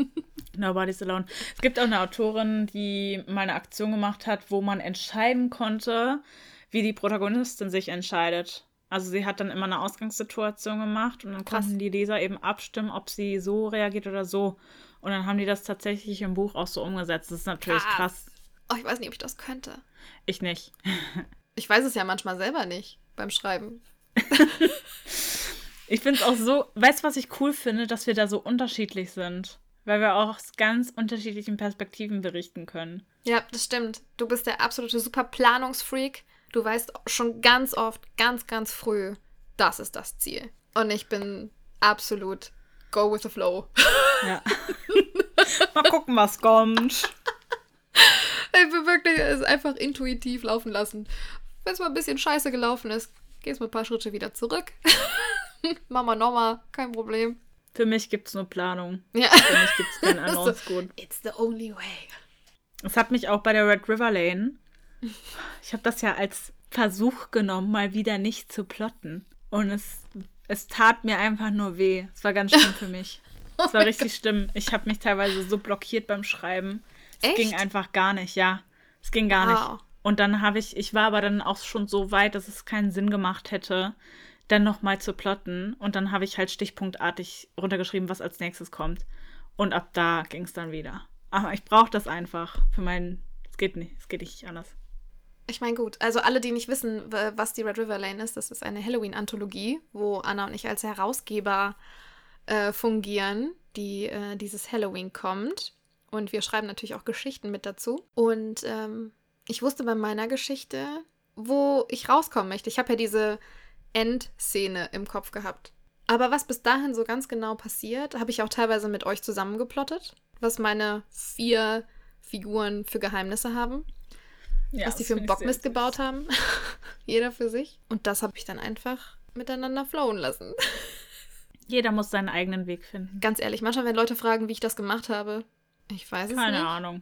C: Nobody's Alone. Es gibt auch eine Autorin, die mal eine Aktion gemacht hat, wo man entscheiden konnte, wie die Protagonistin sich entscheidet. Also sie hat dann immer eine Ausgangssituation gemacht und dann
B: Krass.
C: konnten die Leser eben abstimmen, ob sie so reagiert oder so. Und dann haben die das tatsächlich im Buch auch so umgesetzt. Das ist natürlich
B: Krass.
C: krass.
B: Oh, ich weiß nicht, ob ich das könnte.
C: Ich nicht.
B: Ich weiß es ja manchmal selber nicht beim Schreiben.
C: Ich finde es auch so, weißt du, was ich cool finde, dass wir da so unterschiedlich sind. Weil wir auch aus ganz unterschiedlichen Perspektiven berichten können.
B: Ja, das stimmt. Du bist der absolute super Planungsfreak. Du weißt schon ganz oft, ganz, ganz früh, das ist das Ziel. Und ich bin absolut go with the flow.
C: Ja. Mal gucken, was kommt.
B: Ich bin wirklich es einfach intuitiv laufen lassen. Wenn es mal ein bisschen scheiße gelaufen ist, gehst mal ein paar Schritte wieder zurück. Mama nochmal, kein Problem.
C: Für mich gibt es nur Planung.
B: Ja.
C: Für mich gibt es kein anderes
B: So.
C: Gut.
B: It's the only way.
C: Es hat mich auch bei der Red River Lane. Ich habe das ja als Versuch genommen, mal wieder nicht zu plotten. Und es, es tat mir einfach nur weh. Es war ganz schlimm für mich. Es war richtig schlimm. Ich habe mich teilweise so blockiert beim Schreiben. Es
B: Echt?
C: ging einfach gar nicht, ja. Es ging gar
B: Wow.
C: nicht. Und dann habe ich, ich war aber dann auch schon so weit, dass es keinen Sinn gemacht hätte, dann nochmal zu plotten. Und dann habe ich halt stichpunktartig runtergeschrieben, was als nächstes kommt. Und ab da ging es dann wieder. Aber ich brauche das einfach für meinen. Es geht nicht, es geht nicht anders.
B: Ich meine, gut, also alle, die nicht wissen, was die Red River Lane ist, das ist eine Halloween-Anthologie, wo Anna und ich als Herausgeber äh, fungieren, die äh, dieses Halloween kommt. Und wir schreiben natürlich auch Geschichten mit dazu. Und ähm, ich wusste bei meiner Geschichte, wo ich rauskommen möchte. Ich habe ja diese Endszene im Kopf gehabt. Aber was bis dahin so ganz genau passiert, habe ich auch teilweise mit euch zusammengeplottet, was meine vier Figuren für Geheimnisse haben
C: Ja,
B: was die für einen Bockmist gebaut haben. Jeder für sich. Und das habe ich dann einfach miteinander flowen lassen.
C: Jeder muss seinen eigenen Weg finden.
B: Ganz ehrlich, manchmal, wenn Leute fragen, wie ich das gemacht habe, ich weiß es
C: Keine
B: nicht.
C: Ahnung.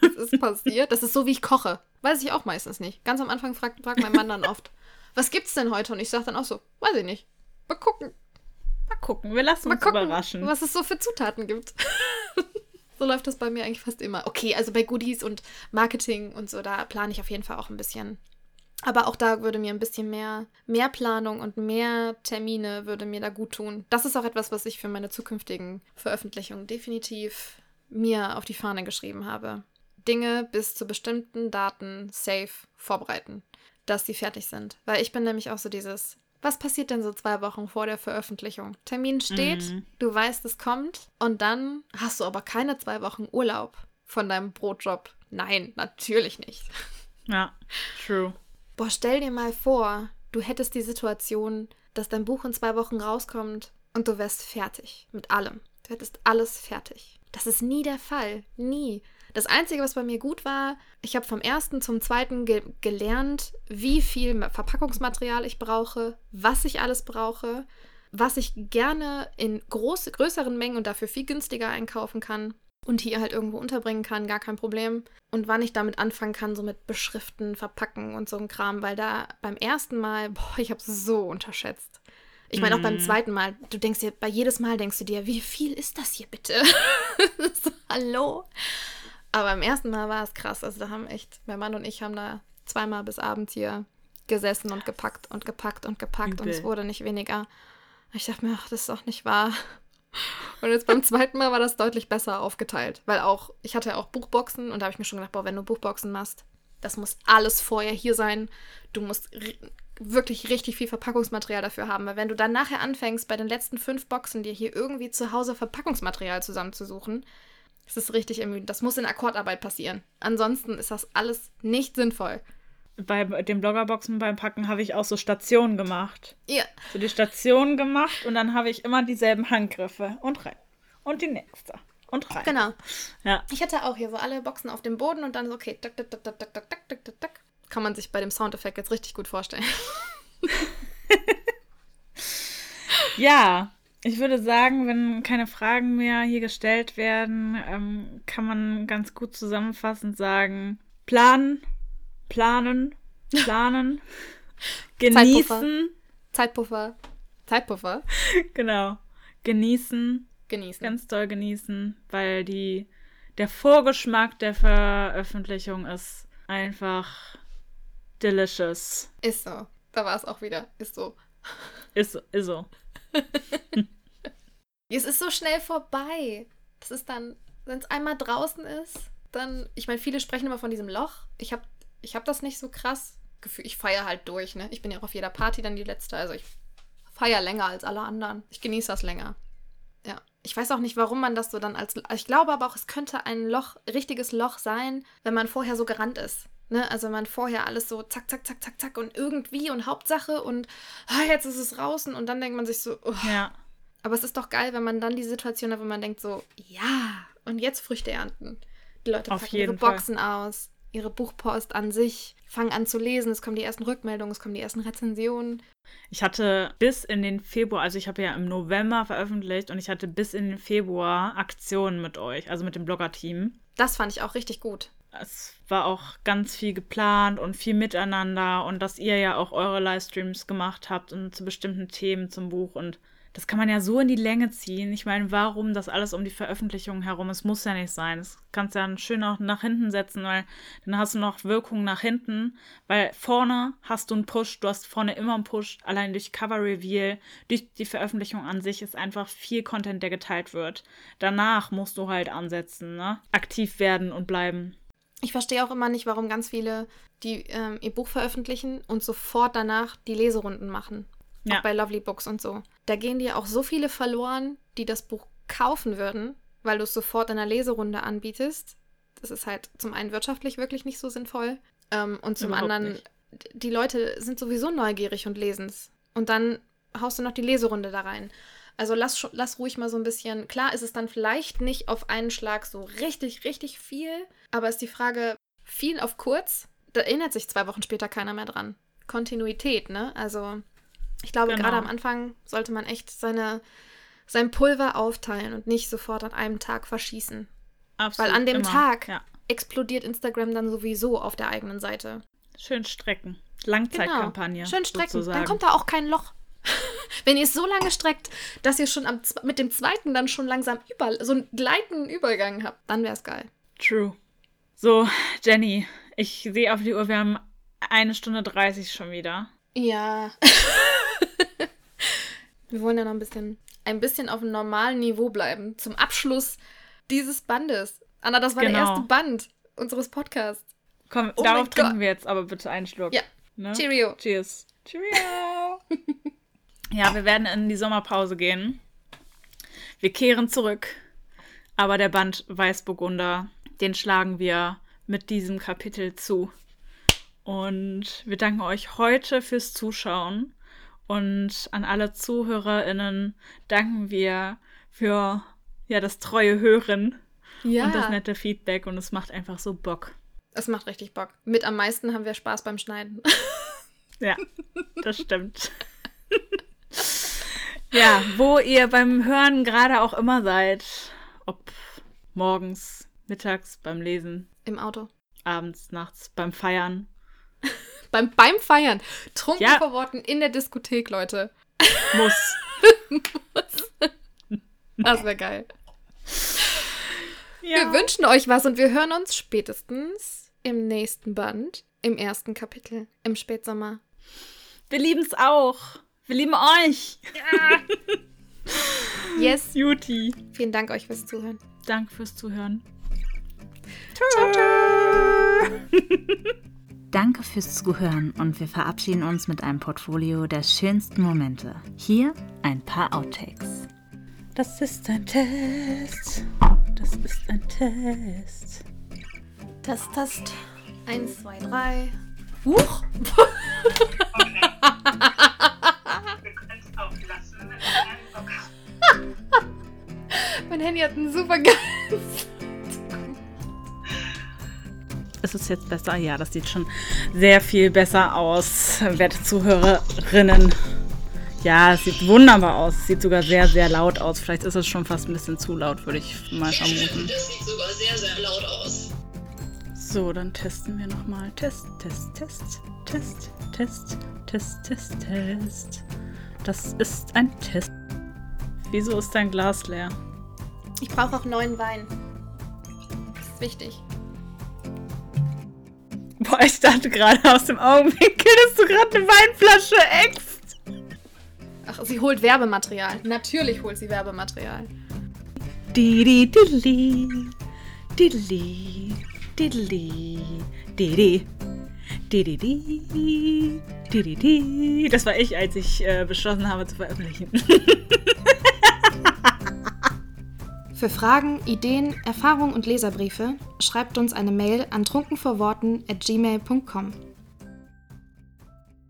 B: Es ist passiert. Das ist so, wie ich koche. Weiß ich auch meistens nicht. Ganz am Anfang fragt, fragt mein Mann dann oft, was gibt's denn heute? Und ich sage dann auch so, weiß ich nicht. Mal gucken.
C: Mal gucken, wir lassen
B: Mal
C: uns
B: gucken,
C: überraschen.
B: was es so für Zutaten gibt. so läuft das bei mir eigentlich fast immer. Okay, also bei Goodies und Marketing und so, da plane ich auf jeden Fall auch ein bisschen Aber auch da würde mir ein bisschen mehr, mehr Planung und mehr Termine würde mir da gut tun. Das ist auch etwas, was ich für meine zukünftigen Veröffentlichungen definitiv mir auf die Fahne geschrieben habe. Dinge bis zu bestimmten Daten safe vorbereiten, dass sie fertig sind. Weil ich bin nämlich auch so dieses, was passiert denn so zwei Wochen vor der Veröffentlichung? Termin steht, mhm. du weißt, es kommt und dann hast du aber keine zwei Wochen Urlaub von deinem Brotjob. Nein, natürlich nicht.
C: Ja, true.
B: Boah, stell dir mal vor, du hättest die Situation, dass dein Buch in zwei Wochen rauskommt und du wärst fertig mit allem. Du hättest alles fertig. Das ist nie der Fall. Nie. Das Einzige, was bei mir gut war, ich habe vom ersten zum zweiten ge gelernt, wie viel Verpackungsmaterial ich brauche, was ich alles brauche, was ich gerne in groß, größeren Mengen und dafür viel günstiger einkaufen kann und hier halt irgendwo unterbringen kann, gar kein Problem. Und wann ich damit anfangen kann, so mit Beschriften, Verpacken und so ein Kram, weil da beim ersten Mal, boah, ich habe es so unterschätzt. Ich meine, auch beim mhm. zweiten Mal, du denkst dir, bei jedes Mal denkst du dir, wie viel ist das hier bitte? so, hallo? Aber beim ersten Mal war es krass. Also da haben echt, mein Mann und ich haben da zweimal bis abends hier gesessen und gepackt und gepackt und gepackt Übel. und es wurde nicht weniger. Ich dachte mir, ach, das ist doch nicht wahr. Und jetzt beim zweiten Mal war das deutlich besser aufgeteilt, weil auch, ich hatte ja auch Buchboxen und da habe ich mir schon gedacht, boah, wenn du Buchboxen machst, das muss alles vorher hier sein. Du musst wirklich richtig viel Verpackungsmaterial dafür haben, weil wenn du dann nachher anfängst, bei den letzten fünf Boxen dir hier irgendwie zu Hause Verpackungsmaterial zusammenzusuchen, das ist richtig ermüdend. Das muss in Akkordarbeit passieren. Ansonsten ist das alles nicht sinnvoll.
C: Bei den Bloggerboxen beim Packen habe ich auch so Stationen gemacht.
B: Ja.
C: So die Stationen gemacht und dann habe ich immer dieselben Handgriffe und rein. Und die nächste. Und rein.
B: Genau.
C: Ja.
B: Ich hatte auch hier so alle Boxen auf dem Boden und dann so, okay, tak, tak, tak, tak, tak, tak, tak, tak, tak. Kann man sich bei dem Soundeffekt jetzt richtig gut vorstellen.
C: ja, ich würde sagen, wenn keine Fragen mehr hier gestellt werden, ähm, kann man ganz gut zusammenfassend sagen, planen, planen, planen, genießen.
B: Zeitpuffer. Zeitpuffer.
C: Genau. Genießen.
B: Genießen.
C: Ganz doll genießen, weil die, der Vorgeschmack der Veröffentlichung ist einfach delicious.
B: Ist so. Da war es auch wieder. Ist so.
C: Ist, ist so.
B: es ist so schnell vorbei. Das ist dann, wenn es einmal draußen ist, dann, ich meine, viele sprechen immer von diesem Loch. Ich habe ich hab das nicht so krass. Gefühl, ich feiere halt durch, ne? Ich bin ja auch auf jeder Party dann die letzte, also ich feiere länger als alle anderen. Ich genieße das länger. Ja. Ich weiß auch nicht, warum man das so dann als. Ich glaube aber auch, es könnte ein Loch, richtiges Loch sein, wenn man vorher so gerannt ist. Ne? Also man vorher alles so zack, zack, zack, zack, zack und irgendwie und Hauptsache und ah, jetzt ist es draußen und dann denkt man sich so, oh.
C: ja.
B: Aber es ist doch geil, wenn man dann die Situation hat, wo man denkt so, ja, und jetzt Früchte ernten. Die Leute packen ihre Boxen Fall. aus, ihre Buchpost an sich, fangen an zu lesen, es kommen die ersten Rückmeldungen, es kommen die ersten Rezensionen.
C: Ich hatte bis in den Februar, also ich habe ja im November veröffentlicht und ich hatte bis in den Februar Aktionen mit euch, also mit dem Blogger-Team.
B: Das fand ich auch richtig gut
C: es war auch ganz viel geplant und viel miteinander und dass ihr ja auch eure Livestreams gemacht habt und zu bestimmten Themen zum Buch und das kann man ja so in die Länge ziehen. Ich meine, warum das alles um die Veröffentlichung herum? Es muss ja nicht sein. Das kannst du ja schön auch nach hinten setzen, weil dann hast du noch Wirkung nach hinten. Weil vorne hast du einen Push, du hast vorne immer einen Push, allein durch Cover Reveal, durch die Veröffentlichung an sich ist einfach viel Content, der geteilt wird. Danach musst du halt ansetzen, ne? Aktiv werden und bleiben.
B: Ich verstehe auch immer nicht, warum ganz viele die ähm, ihr Buch veröffentlichen und sofort danach die Leserunden machen. Ja. Auch bei Lovely Books und so. Da gehen dir auch so viele verloren, die das Buch kaufen würden, weil du es sofort in der Leserunde anbietest. Das ist halt zum einen wirtschaftlich wirklich nicht so sinnvoll. Ähm, und zum Überhaupt anderen, nicht. die Leute sind sowieso neugierig und lesen es. Und dann haust du noch die Leserunde da rein. Also lass, lass ruhig mal so ein bisschen. Klar ist es dann vielleicht nicht auf einen Schlag so richtig, richtig viel, aber ist die Frage, viel auf kurz, da erinnert sich zwei Wochen später keiner mehr dran. Kontinuität, ne? Also ich glaube, genau. gerade am Anfang sollte man echt seine, sein Pulver aufteilen und nicht sofort an einem Tag verschießen.
C: Absolut.
B: Weil an dem
C: immer.
B: Tag
C: ja.
B: explodiert Instagram dann sowieso auf der eigenen Seite.
C: Schön strecken. Langzeitkampagne.
B: Genau. Schön strecken.
C: Sozusagen.
B: Dann kommt da auch kein Loch. Wenn ihr es so lange streckt, dass ihr schon am, mit dem zweiten dann schon langsam über, so einen gleitenden Übergang habt, dann wäre es geil.
C: True. So, Jenny, ich sehe auf die Uhr, wir haben eine Stunde 30 schon wieder.
B: Ja. Wir wollen ja noch ein bisschen, ein bisschen auf einem normalen Niveau bleiben. Zum Abschluss dieses Bandes. Anna, das war
C: Genau.
B: der erste Band unseres Podcasts.
C: Komm,
B: Oh
C: darauf trinken
B: Gott.
C: wir jetzt aber bitte einen Schluck.
B: Ja.
C: Ne?
B: Cheerio.
C: Cheers. Cheerio. ja, wir werden in die Sommerpause gehen. Wir kehren zurück. Aber der Band Weißburgunder, den schlagen wir mit diesem Kapitel zu. Und wir danken euch heute fürs Zuschauen. Und an alle ZuhörerInnen danken wir für ja, das treue Hören
B: Ja.
C: und das nette Feedback. Und es macht einfach so Bock.
B: Es macht richtig Bock. Mit am meisten haben wir Spaß beim Schneiden.
C: Ja, das stimmt. ja, wo ihr beim Hören gerade auch immer seid. Ob morgens, mittags beim Lesen,
B: Im Auto.
C: abends, nachts, beim Feiern.
B: Beim, beim Feiern. Trunken
C: Ja.
B: vor Worten in der Diskothek, Leute.
C: Muss.
B: Das wäre geil. Wir
C: Ja.
B: wünschen euch was und wir hören uns spätestens im nächsten Band, im ersten Kapitel, im Spätsommer.
C: Wir lieben es auch. Wir lieben euch.
B: Yes.
C: Juti.
B: Vielen Dank euch fürs Zuhören.
C: Danke fürs Zuhören.
A: Danke fürs Zuhören und wir verabschieden uns mit einem Portfolio der schönsten Momente. Hier ein paar Outtakes.
C: Das ist ein Test. Das ist ein Test.
B: Test, Test. Eins, zwei, drei. Huch!
D: Wir können es auch lassen, wenn du keinen Bock hast.
B: Mein Handy hat einen super geilen.
C: Ist es jetzt besser? Ja, das sieht schon sehr viel besser aus, werte Zuhörerinnen. Ja, es sieht wunderbar aus. Es sieht sogar sehr, sehr laut aus. Vielleicht ist es schon fast ein bisschen zu laut, würde ich mal vermuten.
E: Das sieht sogar sehr, sehr laut aus.
C: So, dann testen wir nochmal. Test, Test, Test, Test, Test, Test, Test, Test. Das ist ein Test. Wieso ist dein Glas leer?
B: Ich brauche auch neuen Wein. Das ist wichtig.
C: Boah, ich dachte gerade aus dem Augenwinkel, dass du gerade eine Weinflasche eckst.
B: Ach, sie holt Werbematerial. Natürlich holt sie Werbematerial.
C: Didi diddly, diddly, diddly, didi. Didi, didi, Das war ich, als ich äh, beschlossen habe zu veröffentlichen.
B: Für Fragen, Ideen, Erfahrungen und Leserbriefe schreibt uns eine Mail an trunkenvorworten at gmail.com.